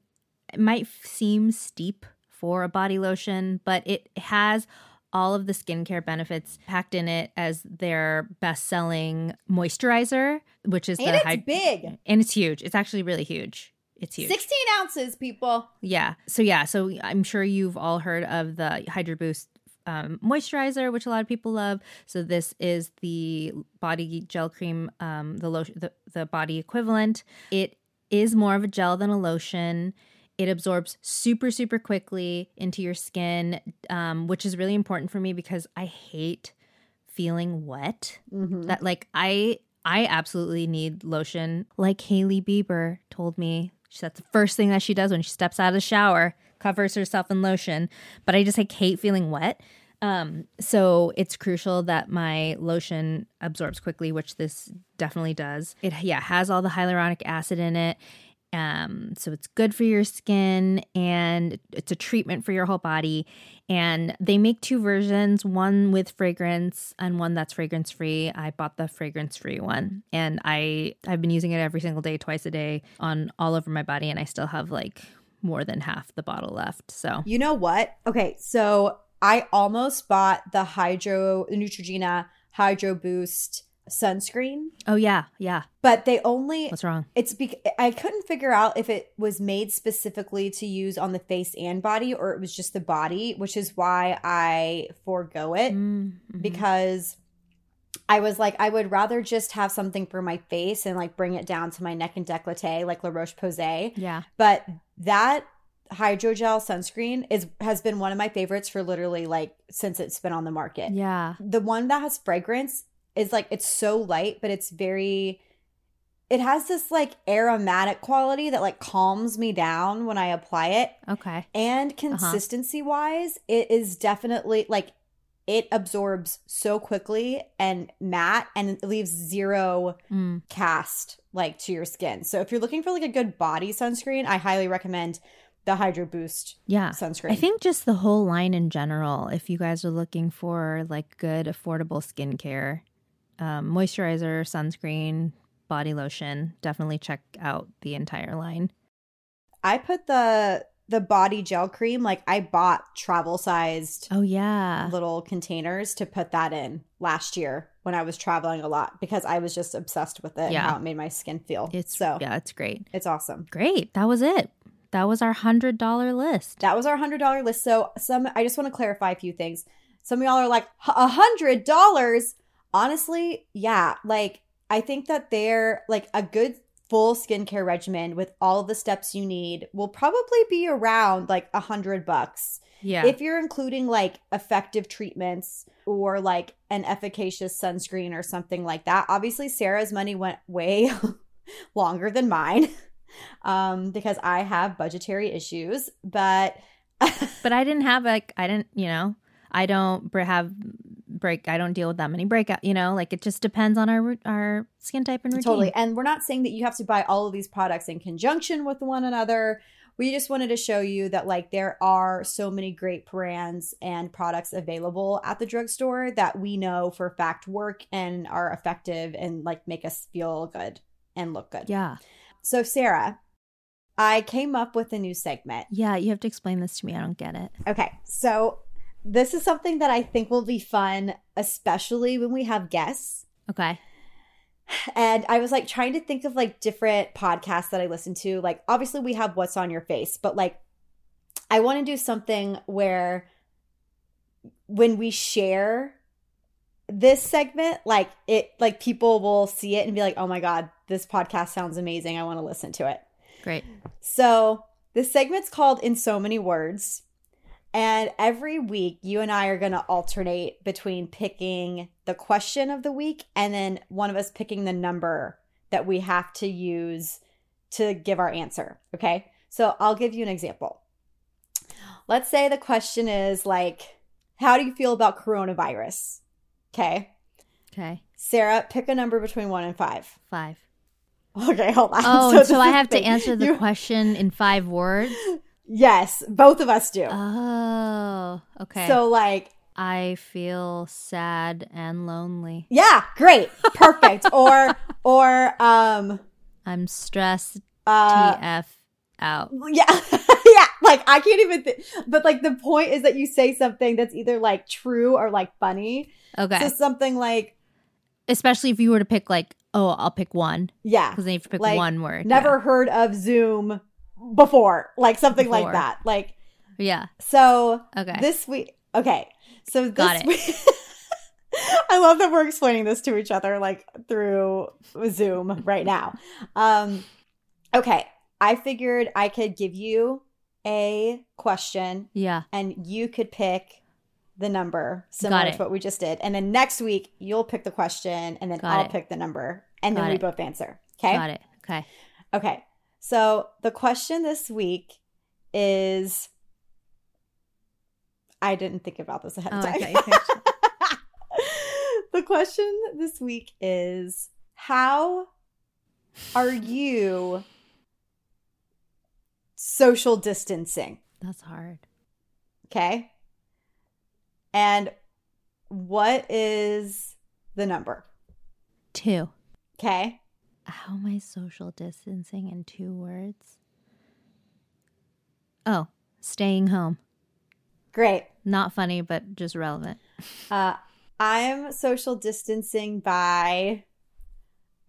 Speaker 2: might seem steep for a body lotion, but it has all of the skincare benefits packed in it as their best-selling moisturizer, which is
Speaker 3: and
Speaker 2: the
Speaker 3: it's big
Speaker 2: and it's huge. It's actually really huge. It's huge.
Speaker 3: 16 ounces, people.
Speaker 2: Yeah. So yeah. So I'm sure you've all heard of the Hydro Boost um, moisturizer, which a lot of people love. So this is the body gel cream, um, the lotion, the, the body equivalent. It is more of a gel than a lotion. It absorbs super, super quickly into your skin, um, which is really important for me because I hate feeling wet. Mm-hmm. That like I I absolutely need lotion. Like Hailey Bieber told me, that's the first thing that she does when she steps out of the shower, covers herself in lotion. But I just like hate feeling wet. Um, so it's crucial that my lotion absorbs quickly, which this definitely does. It yeah has all the hyaluronic acid in it. Um, so it's good for your skin and it's a treatment for your whole body. And they make two versions, one with fragrance and one that's fragrance free. I bought the fragrance free one and I I've been using it every single day, twice a day on all over my body, and I still have like more than half the bottle left. So
Speaker 3: you know what? Okay, so I almost bought the Hydro Neutrogena Hydro Boost sunscreen,
Speaker 2: Oh yeah, yeah.
Speaker 3: but they only
Speaker 2: What's wrong?
Speaker 3: it's bec- I couldn't figure out if it was made specifically to use on the face and body or it was just the body, which is why I forego it
Speaker 2: Mm, mhm.
Speaker 3: because I was like I would rather just have something for my face and like bring it down to my neck and décolleté like La Roche Posay.
Speaker 2: yeah,
Speaker 3: But that hydrogel sunscreen is has been one of my favorites for literally like since it's been on the market.
Speaker 2: yeah,
Speaker 3: The one that has fragrance is like it's so light, but it's very it has this like aromatic quality that like calms me down when I apply it.
Speaker 2: okay.
Speaker 3: And consistency wise, it is definitely like it absorbs so quickly and matte and it leaves zero
Speaker 2: Mm,
Speaker 3: cast like to your skin. So if you're looking for like a good body sunscreen, I highly recommend the Hydro Boost
Speaker 2: yeah.
Speaker 3: sunscreen.
Speaker 2: I think just the whole line in general, if you guys are looking for like good, affordable skincare, um, moisturizer, sunscreen, body lotion, definitely check out the entire line.
Speaker 3: I put the the body gel cream like I bought travel sized
Speaker 2: Oh, yeah.
Speaker 3: little containers to put that in last year when I was traveling a lot because I was just obsessed with it
Speaker 2: Yeah.
Speaker 3: and how it made my skin feel.
Speaker 2: It's,
Speaker 3: so
Speaker 2: yeah, it's great.
Speaker 3: it's awesome.
Speaker 2: Great. That was it. That was our $100 list.
Speaker 3: That was our hundred dollar list. So some I just want to clarify a few things. Some of y'all are like a hundred dollars. Honestly, yeah. Like I think that they're like a good full skincare regimen with all the steps you need will probably be around like a hundred bucks.
Speaker 2: Yeah.
Speaker 3: If you're including like effective treatments or like an efficacious sunscreen or something like that. Obviously, Sarah's money went way longer than mine um, because I have budgetary issues. But
Speaker 2: but I didn't have like, I didn't, you know, I don't have break, I don't deal with that many breakout, you know, like it just depends on our, our skin type and routine.
Speaker 3: totally. And we're not saying that you have to buy all of these products in conjunction with one another. We just wanted to show you that like there are so many great brands and products available at the drugstore that we know for fact work and are effective and like make us feel good and look good.
Speaker 2: Yeah.
Speaker 3: So Sarah, I came up with a new segment.
Speaker 2: Yeah. You have to explain this to me. I don't get it.
Speaker 3: Okay. So this is something that I think will be fun, especially when we have guests.
Speaker 2: Okay.
Speaker 3: And I was like trying to think of like different podcasts that I listen to. Like, obviously, we have What's on Your Face, but like, I want to do something where when we share this segment, like, it, like, people will see it and be like, oh my God, this podcast sounds amazing. I want to listen to it.
Speaker 2: Great.
Speaker 3: So, this segment's called In So Many Words. And every week, you and I are going to alternate between picking the question of the week and then one of us picking the number that we have to use to give our answer. Okay. So I'll give you an example. Let's say the question is like, how do you feel about coronavirus? Okay.
Speaker 2: Okay.
Speaker 3: Sarah, pick a number between one and five.
Speaker 2: Five.
Speaker 3: Okay, hold on.
Speaker 2: Oh,
Speaker 3: this
Speaker 2: so, I have to
Speaker 3: thing.
Speaker 2: answer the
Speaker 3: You-
Speaker 2: question in five words?
Speaker 3: Yes, both of us do.
Speaker 2: Oh, okay.
Speaker 3: So, like,
Speaker 2: I feel sad and lonely.
Speaker 3: Yeah, great. Perfect. or or um
Speaker 2: I'm stressed
Speaker 3: uh
Speaker 2: TF out.
Speaker 3: yeah. yeah, like I can't even th- but like the point is that you say something that's either like true or like funny.
Speaker 2: Okay.
Speaker 3: So something like
Speaker 2: Especially if you were to pick like, oh, I'll pick one
Speaker 3: yeah,
Speaker 2: because then you have to pick
Speaker 3: Like,
Speaker 2: one word.
Speaker 3: never heard of Zoom before. Like something
Speaker 2: Before.
Speaker 3: like that. Like
Speaker 2: Yeah.
Speaker 3: so.
Speaker 2: Okay.
Speaker 3: this week okay. So this
Speaker 2: Got it.
Speaker 3: week I love that we're explaining this to each other like through Zoom right now. Um okay, I figured I could give you a question
Speaker 2: yeah.
Speaker 3: and you could pick the number similar to what we just did. And then next week you'll pick the question and then
Speaker 2: Got
Speaker 3: I'll
Speaker 2: it.
Speaker 3: pick the number and
Speaker 2: Got
Speaker 3: then we
Speaker 2: it.
Speaker 3: both answer. Okay?
Speaker 2: Got it. Okay.
Speaker 3: Okay. So the question this week is I didn't think about this ahead
Speaker 2: Oh,
Speaker 3: of
Speaker 2: I
Speaker 3: time. the question this week is how are you social distancing?
Speaker 2: That's hard.
Speaker 3: Okay. And what is the number?
Speaker 2: Two.
Speaker 3: Okay.
Speaker 2: How am I social distancing in two words? Oh, staying home.
Speaker 3: Great.
Speaker 2: Not funny, but just relevant.
Speaker 3: Uh, I'm social distancing by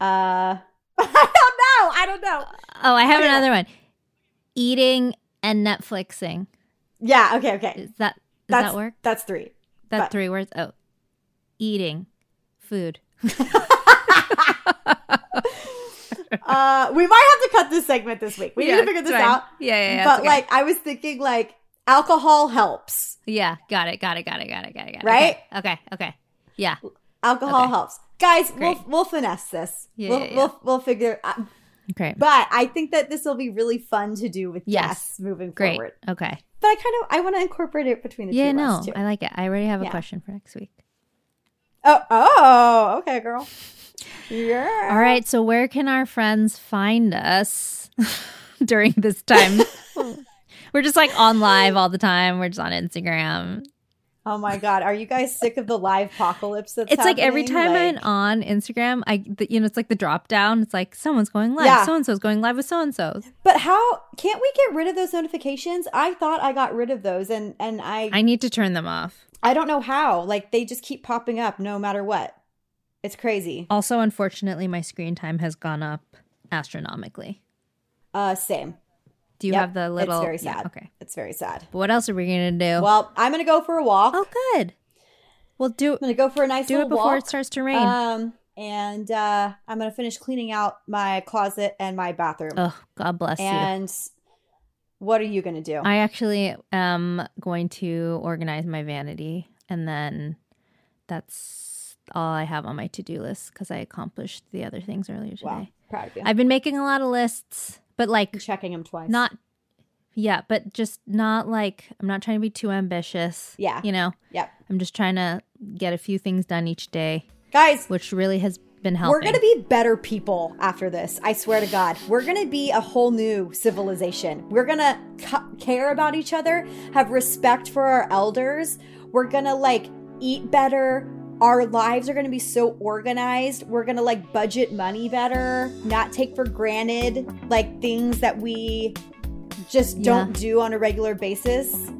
Speaker 3: uh I don't know. I don't know.
Speaker 2: Oh, I have
Speaker 3: Okay.
Speaker 2: another one. Eating and Netflixing.
Speaker 3: Yeah, okay, okay.
Speaker 2: Is that does
Speaker 3: That's
Speaker 2: that work?
Speaker 3: That's 3.
Speaker 2: That
Speaker 3: but-
Speaker 2: three words? Oh. Eating. Food.
Speaker 3: Uh we might have to cut this segment this week. We need to figure this
Speaker 2: fine.
Speaker 3: out.
Speaker 2: Yeah, yeah, yeah.
Speaker 3: but
Speaker 2: okay.
Speaker 3: like I was thinking like alcohol helps.
Speaker 2: Yeah, got it, got it, got it, got it, got it, got it.
Speaker 3: Right?
Speaker 2: Okay, okay, okay. Yeah.
Speaker 3: Alcohol
Speaker 2: Okay.
Speaker 3: helps. Guys,
Speaker 2: Great.
Speaker 3: we'll we'll finesse this.
Speaker 2: Yeah,
Speaker 3: we'll,
Speaker 2: yeah, yeah.
Speaker 3: we'll we'll figure uh,
Speaker 2: Great.
Speaker 3: but I think that this will be really fun to do with
Speaker 2: Yes.
Speaker 3: guests moving
Speaker 2: Great.
Speaker 3: forward.
Speaker 2: Okay.
Speaker 3: But I kind of I want to incorporate it between the
Speaker 2: Yeah,
Speaker 3: two
Speaker 2: no,
Speaker 3: of us too.
Speaker 2: I like it. I already have a
Speaker 3: Yeah.
Speaker 2: question for next week.
Speaker 3: Oh, oh, okay, girl. Yeah.
Speaker 2: All right, so where can our friends find us during this time? We're just like on live all the time. We're just on Instagram.
Speaker 3: Oh my god, are you guys sick of the live apocalypse that's
Speaker 2: It's like every time
Speaker 3: Like-
Speaker 2: I'm on Instagram, I the, you know it's like the drop down. It's like someone's going live.
Speaker 3: Yeah.
Speaker 2: So and so's going live with so and so's.
Speaker 3: But how can't we get rid of those notifications? I thought I got rid of those and and I
Speaker 2: I need to turn them off.
Speaker 3: I don't know how. Like they just keep popping up no matter what. It's crazy.
Speaker 2: Also, unfortunately, my screen time has gone up astronomically.
Speaker 3: Uh same.
Speaker 2: Do you
Speaker 3: Yep,
Speaker 2: have the little?
Speaker 3: It's very
Speaker 2: yeah, okay.
Speaker 3: It's very sad.
Speaker 2: But what else are we gonna do?
Speaker 3: Well, I'm gonna go for a walk.
Speaker 2: oh, good. Well, do
Speaker 3: I'm gonna go for a nice
Speaker 2: do
Speaker 3: little
Speaker 2: it before
Speaker 3: walk.
Speaker 2: it starts to rain.
Speaker 3: Um, and uh, I'm gonna finish cleaning out my closet and my bathroom.
Speaker 2: oh, God bless you.
Speaker 3: and what are you gonna do?
Speaker 2: I actually am going to organize my vanity, and then that's all I have on my to do list because I accomplished the other things earlier today.
Speaker 3: wow, proud of you.
Speaker 2: I've been making a lot of lists, but like
Speaker 3: checking them twice.
Speaker 2: not, yeah, but just not like I'm not trying to be too ambitious.
Speaker 3: Yeah.
Speaker 2: you know,
Speaker 3: Yep,
Speaker 2: I'm just trying to get a few things done each day,
Speaker 3: guys.
Speaker 2: which really has been helping.
Speaker 3: We're gonna be better people after this. I swear to God, we're gonna be a whole new civilization. We're gonna ca- care about each other, have respect for our elders. We're gonna like eat better. Our lives are gonna be so organized. We're gonna like budget money better, not take for granted like things that we just don't do on a regular basis.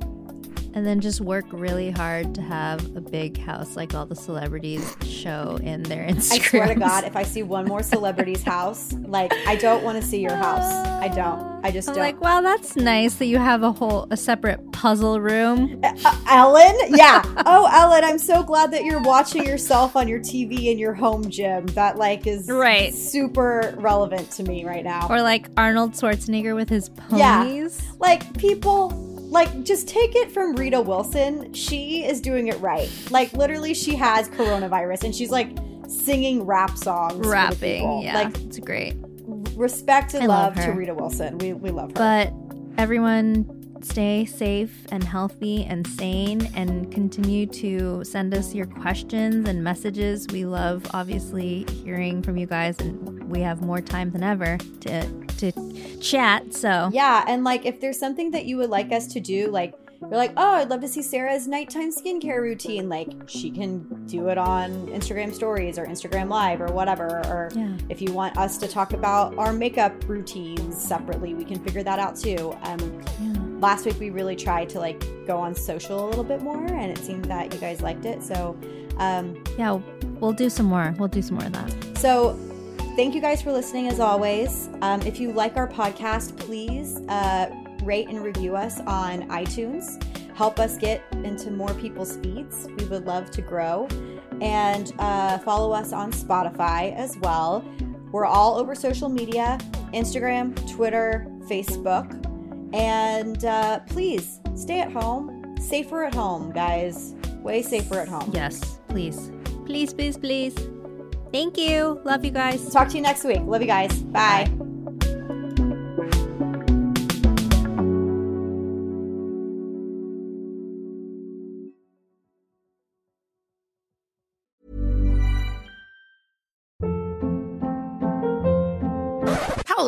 Speaker 2: And then just work really hard to have a big house like all the celebrities show in their Instagram.
Speaker 3: I swear to God, if I see one more celebrity's house, like I don't want to see your house. I don't. I just
Speaker 2: I'm
Speaker 3: don't.
Speaker 2: like, wow, that's nice that you have a whole a separate puzzle room.
Speaker 3: Uh, Ellen? Yeah. Oh, Ellen, I'm so glad that you're watching yourself on your TV in your home gym. That like is
Speaker 2: Right.
Speaker 3: super relevant to me right now.
Speaker 2: Or like Arnold Schwarzenegger with his
Speaker 3: Yeah.
Speaker 2: ponies.
Speaker 3: like people like just take it from Rita Wilson. She is doing it right. Like literally she has coronavirus and she's like singing rap songs.
Speaker 2: Rapping. Yeah.
Speaker 3: Like
Speaker 2: it's great.
Speaker 3: respect and
Speaker 2: love
Speaker 3: love, to. Rita Wilson. We we love her.
Speaker 2: But everyone stay safe and healthy and sane and continue to send us your questions and messages. We love obviously hearing from you guys and we have more time than ever to to chat. So
Speaker 3: Yeah, and like if there's something that you would like us to do, like you're like, oh, I'd love to see Sarah's nighttime skincare routine. Like she can do it on Instagram stories or Instagram Live or whatever. Or
Speaker 2: Yeah.
Speaker 3: if you want us to talk about our makeup routines separately, we can figure that out too. Um,
Speaker 2: yeah.
Speaker 3: Last week we really tried to like go on social a little bit more, and it seemed that you guys liked it. So, um,
Speaker 2: Yeah, we'll do some more. We'll do some more of that.
Speaker 3: So, thank you guys for listening as always. Um, if you like our podcast, please uh, rate and review us on iTunes. Help us get into more people's feeds. We would love to grow. And uh, follow us on Spotify as well. We're all over social media Instagram, Twitter, Facebook. And uh, please stay at home. Safer at home, guys. Way safer at home.
Speaker 2: Yes, please. Please, please, please. Thank you. Love you guys.
Speaker 3: Talk to you next week. Love you guys. Bye.